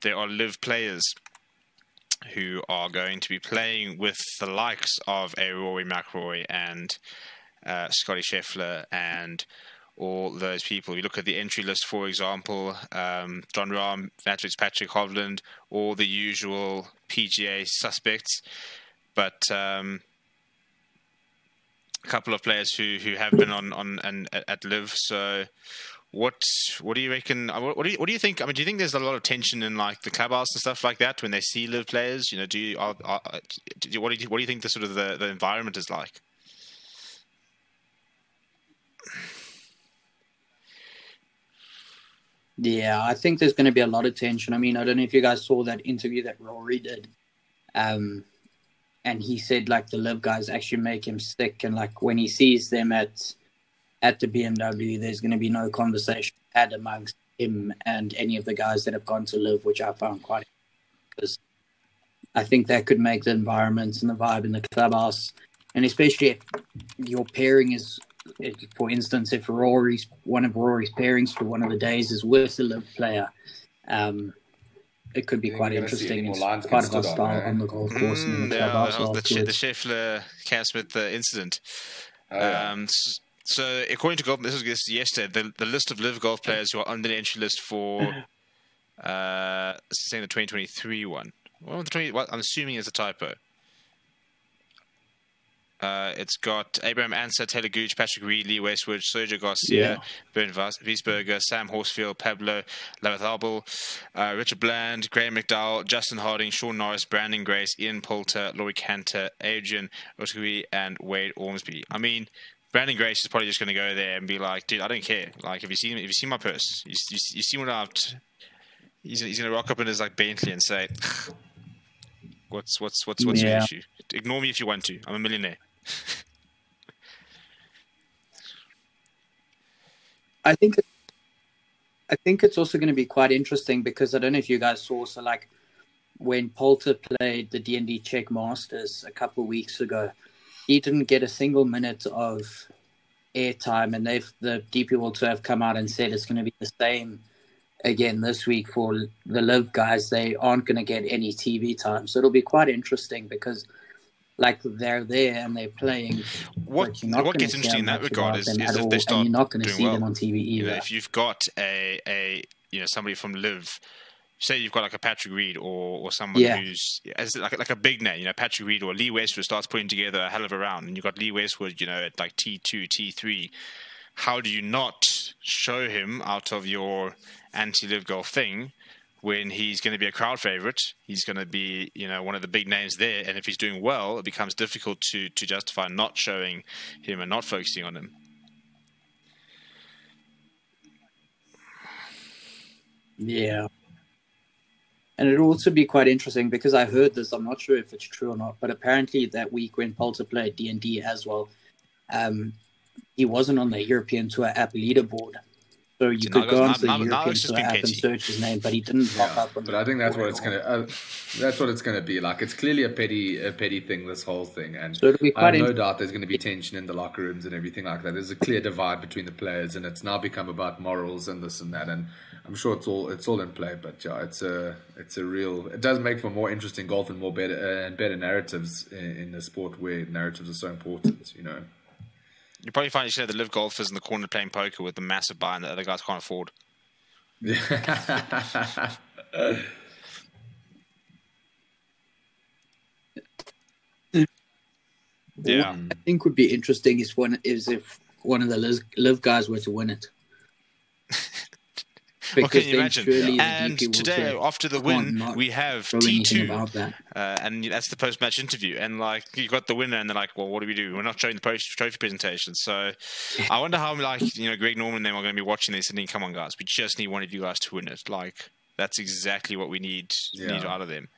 there are LIV players who are going to be playing with the likes of a Rory McIlroy and uh, Scotty Scheffler and all those people. You look at the entry list, for example, um, Jon Rahm, Matt Fitzpatrick, Hovland, all the usual PGA suspects, but um, a couple of players who, who have been on on and at, at LIV. So. What what do you reckon? uh, What, do you what do you think? I mean, do you think there's a lot of tension in like the clubhouse and stuff like that when they see LIV players? You know, do you are, are, do you, what do you what do you think the sort of the, the environment is like? Yeah, I think there's going to be a lot of tension. I mean, I don't know if you guys saw that interview that Rory did. Um, and he said like the LIV guys actually make him sick and like when he sees them at at the BMW there's going to be no conversation had amongst him and any of the guys that have gone to LIV which I found quite because I think that could make the environment and the vibe in the clubhouse and especially if your pairing is if, for instance if Rory's one of Rory's pairings for one of the days is with a LIV player um it could be Think quite we're gonna see interesting. It's quite get stood hostile on, on, eh? the golf course and in Mm, the yeah, clubhouse the, the, the. Scheffler Cam Smith uh, incident. Oh, yeah. Um, s- so, according to golf, this was this yesterday. The, the list of LIV golf players who are on the entry list for uh, saying the 2023 one. Well, the 20, well, I'm assuming it's a typo. Uh, it's got Abraham Ancer, Taylor Gooch, Patrick Reed, Lee Westwood, Sergio Garcia, Yeah. Wies- Wiesberger, Sam Horsfield, Pablo Larrazábal, uh, Richard Bland, Graham McDowell, Justin Harding, Shaun Norris, Branden Grace, Ian Poulter, Laurie Canter, Adrian Otaegui, and Wade Ormsby. I mean, Branden Grace is probably just going to go there and be like, dude, I don't care. Like, have you seen if you see my purse, you, you, you see what I've. He's, he's going to rock up in his like Bentley and say, "What's what's what's what's Yeah. your issue? Ignore me if you want to. I'm a millionaire." I think I think it's also going to be quite interesting because I don't know if you guys saw so like when Poulter played the D and D Czech Masters a couple of weeks ago, he didn't get a single minute of airtime, and they've the DP World Tour have come out and said it's going to be the same again this week for the LIV guys. They aren't going to get any TV time, so it'll be quite interesting because. Like they're there and they're playing. What what gets interesting in that regard is, is if they start and you're not going to see well. them on TV you either. know, if you've got a a you know somebody from LIV, say you've got like a Patrick Reed or or someone Yeah. who's as like like a big name, you know, Patrick Reed or Lee Westwood starts putting together a hell of a round, and you've got Lee Westwood, you know, at like T two, T three. How do you not show him out of your anti-LIV golf thing? When he's going to be a crowd favorite, he's going to be, you know, one of the big names there. And if he's doing well, it becomes difficult to to justify not showing him and not focusing on him. Yeah. And it'll also be quite interesting because I heard this. I'm not sure if it's true or not, but apparently that week when Poulter played D and D as well, um, he wasn't on the European Tour app leaderboard. So you See, could go that's- onto the now- now European it's Tour being app and search his name, but he didn't pop Yeah, up on but the I think that's what it's gonna. Uh, that's what it's gonna be like. It's clearly a petty, a petty thing. This whole thing, and So it'll be I have no doubt there's going to be tension in the locker rooms and everything like that. There's a clear divide between the players, and it's now become about morals and this and that. And I'm sure it's all it's all in play. But yeah, it's a it's a real. It does make for more interesting golf and more better uh, and better narratives in, in the sport where narratives are so important. You know. You probably find you know the LIV golfers in the corner playing poker with the massive buy and the other guys can't afford. Yeah. What I think would be interesting is one is if one of the LIV, LIV guys were to win it. What can you imagine? And today, after the win, we have T2. about that. Uh, and that's the post-match interview, and like you got the winner, and they're like, "Well, what do we do? We're not showing the post trophy presentation." So, I wonder how like you know Greg Norman and them are going to be watching this and thinking, "Come on, guys, we just need one of you guys to win it." Like that's exactly what we need Yeah. need out of them.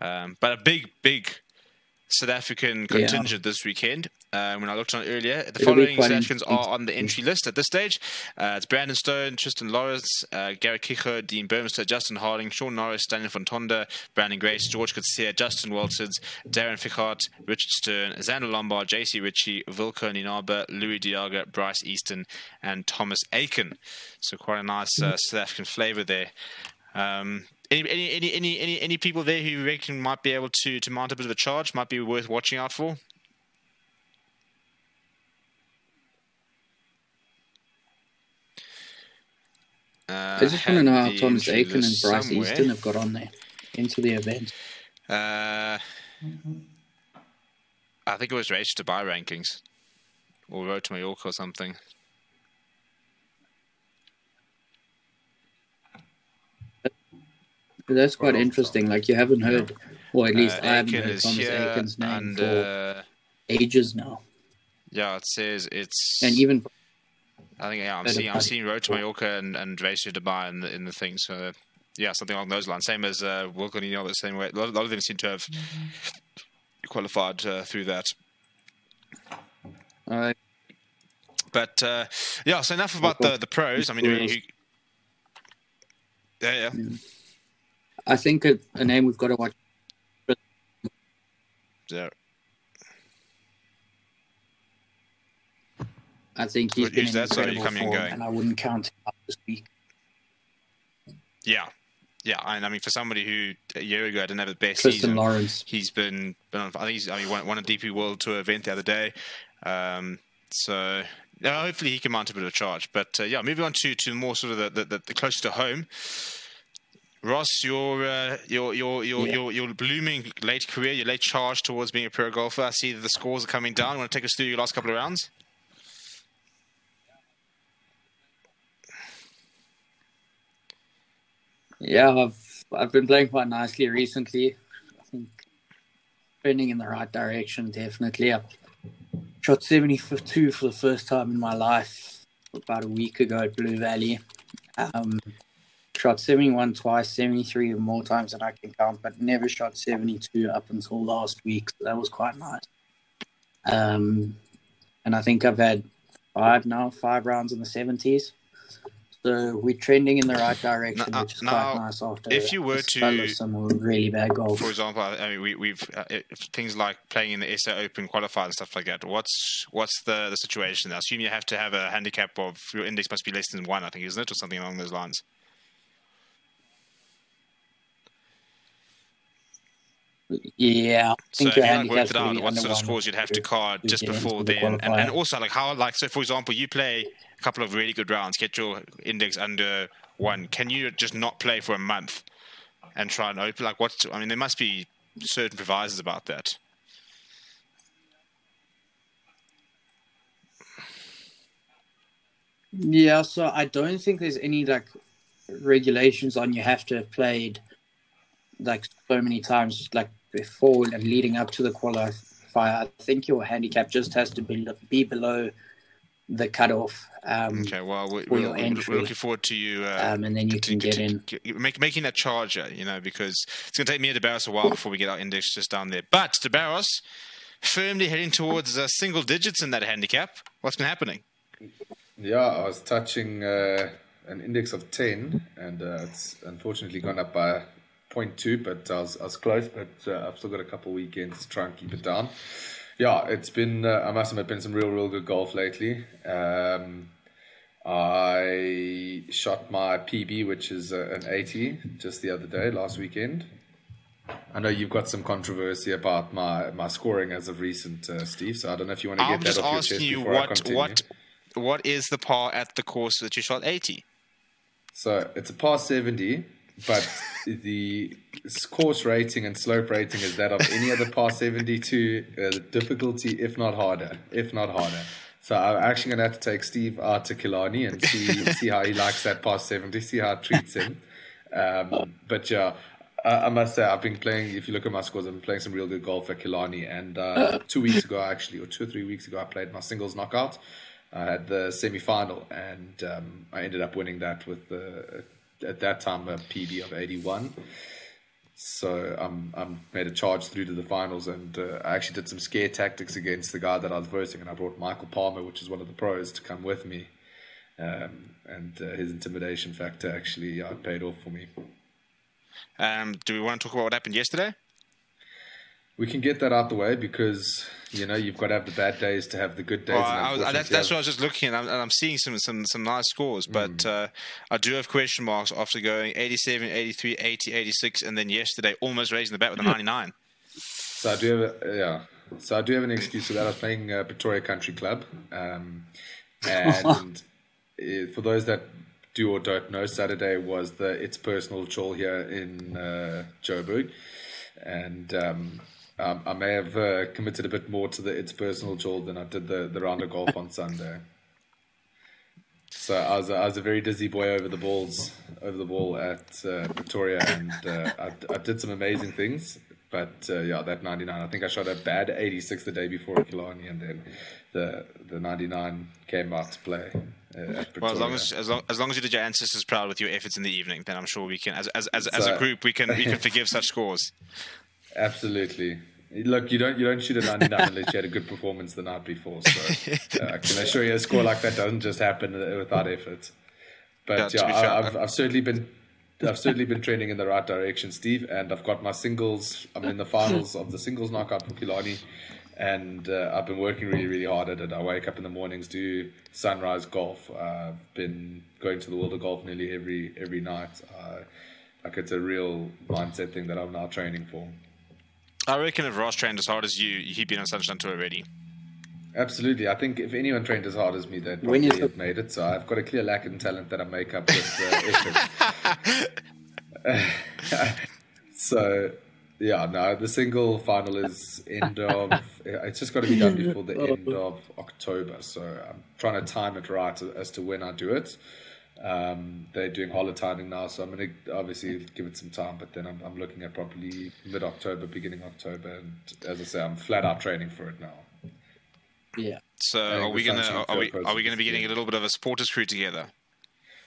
Um, but a big, big South African contingent this weekend. Um, when I looked on it earlier, the It'll following South Africans are on the entry list at this stage. Uh, it's Brandon Stone, Thriston Lawrence, uh, Garrick Higgo, Dean Burmester, Justin Harding, Shaun Norris, Daniel Fontonda, Branden Grace, George Coetzee, Justin Walters, Darren Fichardt, Richard Sterne, Zander Lombard, JC Ritchie, Wilco Nienaber, Louis de Jager, Bryce Easton, and Thomas Aiken. So quite a nice uh, South African flavour there. Um, any, any, any, any, any, any people there who you reckon might be able to, to mount a bit of a charge, might be worth watching out for? Uh, I just want to know how Thomas Aiken and Bryce somewhere. Easton have got on there into the event. Uh, I think it was Race to Dubai rankings, or Road to Mallorca or something. That's quite interesting. Like you haven't heard, or at least Uh, I haven't Aiken heard Thomas here, Aiken's name and for uh, ages now. yeah, it says it's. And even I think yeah, I'm seeing I'm seeing Road to Mallorca and, and Race to Dubai in the in the thing. So yeah, something along those lines. Same as uh, Wilco Nino, the same way. A lot, a lot of them seem to have qualified uh, through that. uh, But uh, yeah, so enough about the the pros. I mean, who, yeah, yeah. I think a, a name we've got to watch. yeah. I think he's been in that? Incredible coming and going. and I wouldn't count him out this week. Yeah, yeah, and I mean for somebody who a year ago didn't have the best Thriston season, Lawrence. he's been, I think he's I mean won, won a DP World Tour event the other day, um, so yeah, hopefully he can mount a bit of a charge. But uh, yeah, moving on to to more sort of the the, the, the closer to home. Ross, your uh, your your your, Yeah. your your blooming late career, your late charge towards being a pro golfer. I see that the scores are coming down. Want to take us through your last couple of rounds? Yeah, I've I've been playing quite nicely recently. I think trending in the right direction, definitely. I've shot 72 for the first time in my life about a week ago at Blue Valley. Um, shot 71 twice, 73 more times than I can count, but never shot 72 up until last week. So that was quite nice. Um, and I think I've had five now, five rounds in the 70s. So we're trending in the right direction, Now- which is now, quite nice after if you were to- some really bad golf. For example, I mean, we, we've uh, things like playing in the SA Open qualifier and stuff like that. What's what's the, the situation? I assume you have to have a handicap of your index must be less than one. I think isn't it, or something along those lines. Yeah, So think if you like worked it out, what sort of scores you'd have to card just before the then, and, and also like how like so for example, you play a couple of really good rounds, get your index under one. Can you just not play for a month and try and open? Like what's I mean, there must be certain provisos about that. Yeah, so I don't think there's any like regulations on you have to have played like so many times like before and leading up to the qualifier. I think your handicap just has to be be below the cutoff, um, Okay, well, we, For we're, your we're looking forward to you. Uh, um, and then you can get in. make, making that charger, you know, because it's going to take me and DeBarros a while before we get our index just down there. But DeBarros, firmly heading towards uh, single digits in that handicap. What's been happening? Yeah, I was touching uh, an index of 10, and uh, it's unfortunately gone up by 0.2, but I was, I was close, but uh, I've still got a couple weekends to try and keep it down. Yeah, it's been, uh, I must admit, been some real, real good golf lately. Um, I shot my PB, which is uh, an 80, just the other day, last weekend. I know you've got some controversy about my, my scoring as of recent, uh, Steve. So I don't know if you want to get I'm that off your asking chest you before I what continue. what what is the par at the course that you shot 80? So it's a par 70, but the course rating and slope rating is that of any other par 72, uh, difficulty, if not harder, if not harder. So I'm actually going to have to take Steve out to Killarney and see see how he likes that par 70, see how it treats him. Um, but yeah, I, I must say I've been playing. If you look at my scores, I've been playing some real good golf at Killarney. And uh, two weeks ago, actually, or two or three weeks ago, I played my singles knockout. I had the semi final, and um, I ended up winning that with the at that time a PB of 81. So um, I made a charge through to the finals, and uh, I actually did some scare tactics against the guy that I was versing, and I brought Michael Palmer, which is one of the pros, to come with me. Um, and uh, his intimidation factor actually it paid off for me. Um, do we want to talk about what happened yesterday? We can get that out the way because you know you've got to have the bad days to have the good days. Well, I was, that's, that's what I was just looking at, and I'm, and I'm seeing some, some, some nice scores, but Mm. uh, I do have question marks after going 87, 83, 80, 86, and then yesterday almost raising the bet with a 99. So I do have a, yeah. So I do have an excuse for that. I was playing uh, Pretoria Country Club, um, and uh, for those that do or don't know, Saturday was the It's Personal Chol here in uh, Joburg, and um, um, I may have uh, committed a bit more to the It's Personal Chol than I did the the round of golf on Sunday. So I was I was a very dizzy boy over the balls over the ball at uh, Pretoria, and uh, I, I did some amazing things. But uh, yeah, that 99. I think I shot a bad 86 the day before at Killarney, and then the the 99 came out to play uh. Well, as long as, as long as long as you did your ancestors proud with your efforts in the evening, then I'm sure we can, as as as, as a group, we can we can forgive such scores. Absolutely. Look, you don't you don't shoot a 99 unless you had a good performance the night before. So uh, I can assure you, a score like that doesn't just happen without effort. But to yeah, I, I've I've certainly been I've certainly been trending in the right direction, Steve. And I've got my singles. I'm in the finals of the singles knockout for Killarney, and uh, I've been working really really hard at it. I wake up in the mornings, do sunrise golf. I've been going to the World of Golf nearly every every night. Uh, like it's a real mindset thing that I'm now training for. I reckon if Ross trained as hard as you, he'd been on Sunshine Tour already. Absolutely. I think if anyone trained as hard as me, they'd probably is the- have made it. So I've got a clear lack in talent that I make up with uh, effort. so, yeah, no, the single final is end of. It's just got to be done before the end of October. So I'm trying to time it right as to when I do it. Um, they're doing hollow tining now, so I'm going to obviously give it some time. But then I'm, I'm looking at probably mid October, beginning October, and as I say, I'm flat out training for it now. Yeah. So are we gonna are we are we gonna be getting a little bit of a supporters crew together?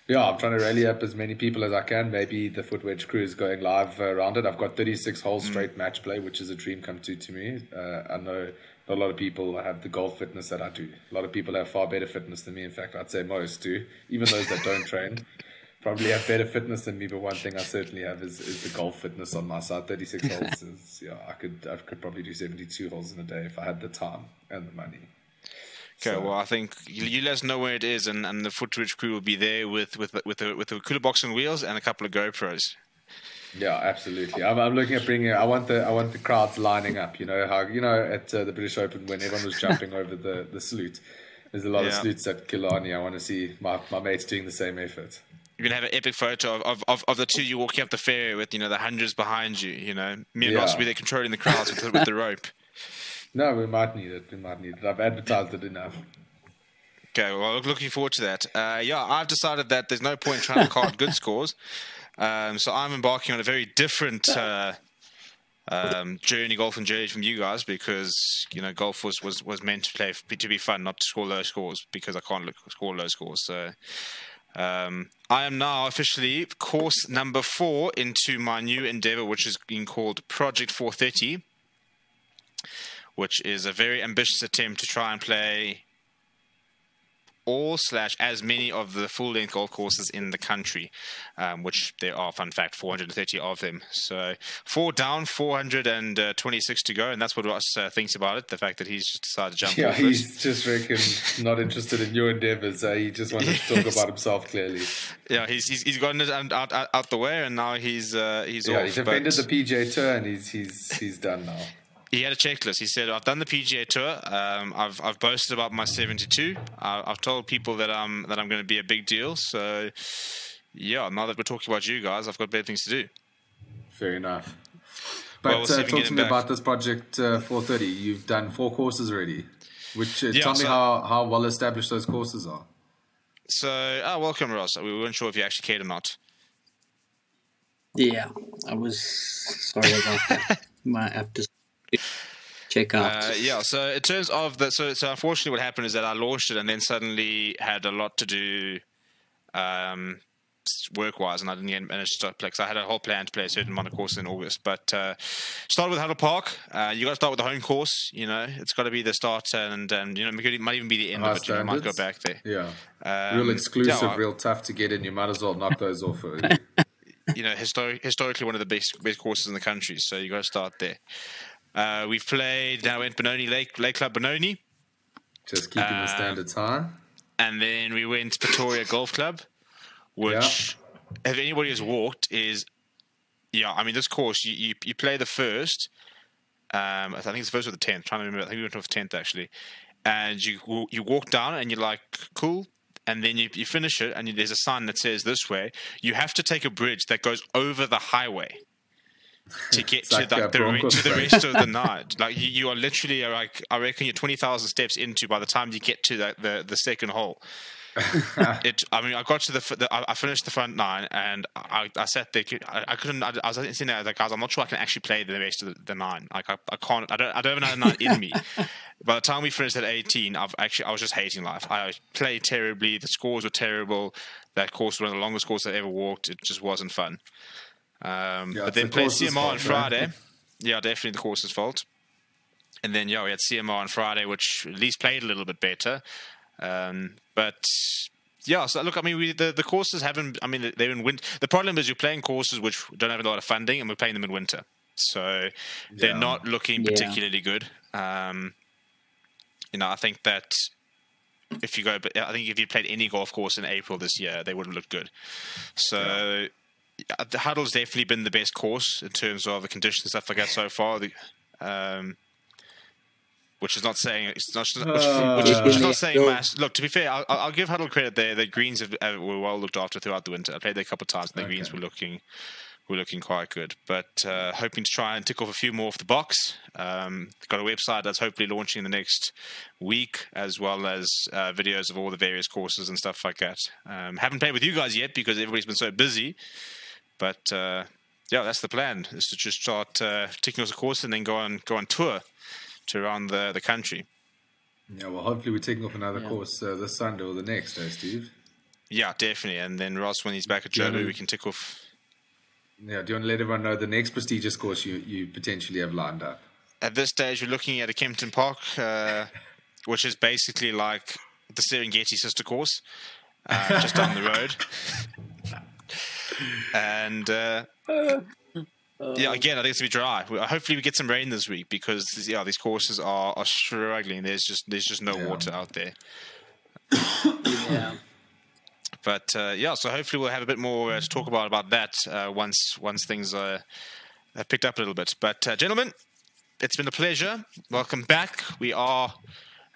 Yeah, I'm trying to rally up as many people as I can. Maybe the Foot Wedge crew is going live around it. I've got 36 holes mm. straight match play, which is a dream come true to me. Uh, I know a lot of people have the golf fitness that I do. A lot of people have far better fitness than me. In fact, I'd say most do. Even those that don't train probably have better fitness than me. But one thing I certainly have is, is the golf fitness on my side. 36 holes is, yeah, I could, I could probably do 72 holes in a day if I had the time and the money. Okay, so. well, I think you, let us know where it is, and, and the Foot Wedge crew will be there with with with the with the cooler box and wheels and a couple of GoPros. Yeah, absolutely. I'm, I'm looking at bringing. I want the I want the crowds lining up. You know how you know at uh, the British Open when everyone was jumping over the the salute. There's a lot yeah. of salutes at Killarney. I want to see my, my mates doing the same effort. You're gonna have an epic photo of, of, of, the two you walking up the ferry with you know the hundreds behind you. You know, me and yeah. Ross will be there controlling the crowds with, with the rope. No, we might need it. We might need it. I've advertised it enough. Okay, well, looking forward to that. Uh, yeah, I've decided that there's no point trying to card good scores. Um, so I'm embarking on a very different uh, um, journey, golf and journey from you guys because you know golf was, was, was meant to play to be fun, not to score low scores because I can't look, score low scores. So um, I am now officially course number four into my new endeavor, which is being called Project 430 which is a very ambitious attempt to try and play all slash as many of the full length golf courses in the country, um, which there are, fun fact, 430 of them. So four down, 426 to go, and that's what Ross uh, thinks about it. The fact that he's just decided to jump. Yeah, he's just reckon not interested in your endeavors. Uh, he just wanted to talk about himself clearly. Yeah, he's he's, he's gotten it out, out, out the way, and now he's uh, he's yeah, off. He defended but... the PGA Tour, and he's he's he's done now he had a checklist. He said, "I've done the PGA Tour. Um, I've I've boasted about my 72. I, have told people that I'm that I'm going to be a big deal. So, yeah, now that we're talking about you guys, I've got better things to do." Fair enough. But well, we'll uh, talk to me back. about this project uh, 430. You've done four courses already. Which uh, yeah, tell me how, how well established those courses are. So, oh, welcome, Ross. We weren't sure if you actually cared or not. Yeah, I was sorry about that. Might have to check out. Uh, yeah, so in terms of the so so unfortunately, what happened is that I launched it and then suddenly had a lot to do. Um, work wise, and I didn't manage to play because I had a whole plan to play a certain amount of courses in August. But uh, started with Huddle Park. Uh, you got to start with the home course. You know, it's got to be the start, and and you know, it might even be the end High of it. You might go back there. Yeah, um, real exclusive, yeah, real tough to get in. You might as well knock those off. you know, historic, historically one of the best best courses in the country. So you got to start there. Uh, we've played now went Benoni Lake, Lake Club Benoni. Just keeping the standards high. And then we went Pretoria Golf Club, which, yeah. if anybody has walked, is yeah. I mean, this course you you, you play the first. Um, I think it's the first or the tenth. Trying to remember, I think we went to the tenth actually. And you you walk down and you're like, cool. And then you, you finish it, and you, there's a sign that says this way. You have to take a bridge that goes over the highway to get to, like, the, to the rest of the night. Like you, you, are literally like I reckon you're twenty thousand steps into by the time you get to the the, the second hole. it. I mean, I got to the, the, I finished the front nine, and I, I sat there. I, I couldn't. I, I was sitting there like, guys, I'm not sure I can actually play the rest of the, the nine. Like, I, I can't. I don't. I don't even have a nine in me. By the time we finished at 18, I've actually I was just hating life. I played terribly. The scores were terrible. That course was one of the longest courses I ever walked. It just wasn't fun. Um, yeah, but then played CMR fault, on Friday. Right? Yeah, definitely the course's fault. And then yeah, we had CMR on Friday, which at least played a little bit better. Um, but yeah, so look, I mean, we, the the courses haven't. I mean, they're in winter. The problem is you're playing courses which don't have a lot of funding, and we're playing them in winter, so they're yeah. not looking particularly yeah. good. Um, you know, I think that if you go, but I think if you played any golf course in April this year, they wouldn't look good. So. Yeah the Huddle's definitely been the best course in terms of the conditions and stuff like that so far. The, um, which is not saying it's not which, uh, which, is, which is, not saying mass. Look, to be fair, I'll, I'll give Huddle credit there. The greens have, uh, were well looked after throughout the winter. I played there a couple of times, and the okay. greens were looking were looking quite good. But uh, hoping to try and tick off a few more off the box. Um, got a website that's hopefully launching in the next week, as well as uh, videos of all the various courses and stuff like that. Um, haven't played with you guys yet because everybody's been so busy. But uh, yeah, that's the plan: is to just start uh, ticking off the course and then go on go on tour to around the the country. Yeah, well, hopefully we're taking off another yeah. course uh, this Sunday or the next, eh, Steve? Yeah, definitely. And then Ross, when he's back at Germany, we can tick off. Yeah, do you want to let everyone know the next prestigious course you, you potentially have lined up? At this stage, we're looking at a Kempton Park, uh, which is basically like the Serengeti sister course, uh, just down the road. and uh, yeah, again, I think it's gonna be dry. Hopefully, we get some rain this week because yeah, these courses are, are struggling. There's just there's just no yeah. water out there. yeah. But uh, yeah, so hopefully we'll have a bit more uh, to talk about about that uh, once once things are have picked up a little bit. But uh, gentlemen, it's been a pleasure. Welcome back. We are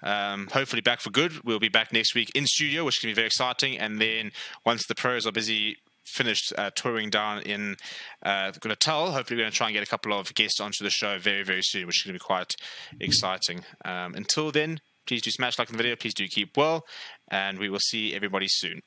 um, hopefully back for good. We'll be back next week in studio, which can be very exciting. And then once the pros are busy finished uh, touring down in uh, Natal. Hopefully, we're going to try and get a couple of guests onto the show very, very soon, which is going to be quite exciting. Um, until then, please do smash like on the video. Please do keep well, and we will see everybody soon.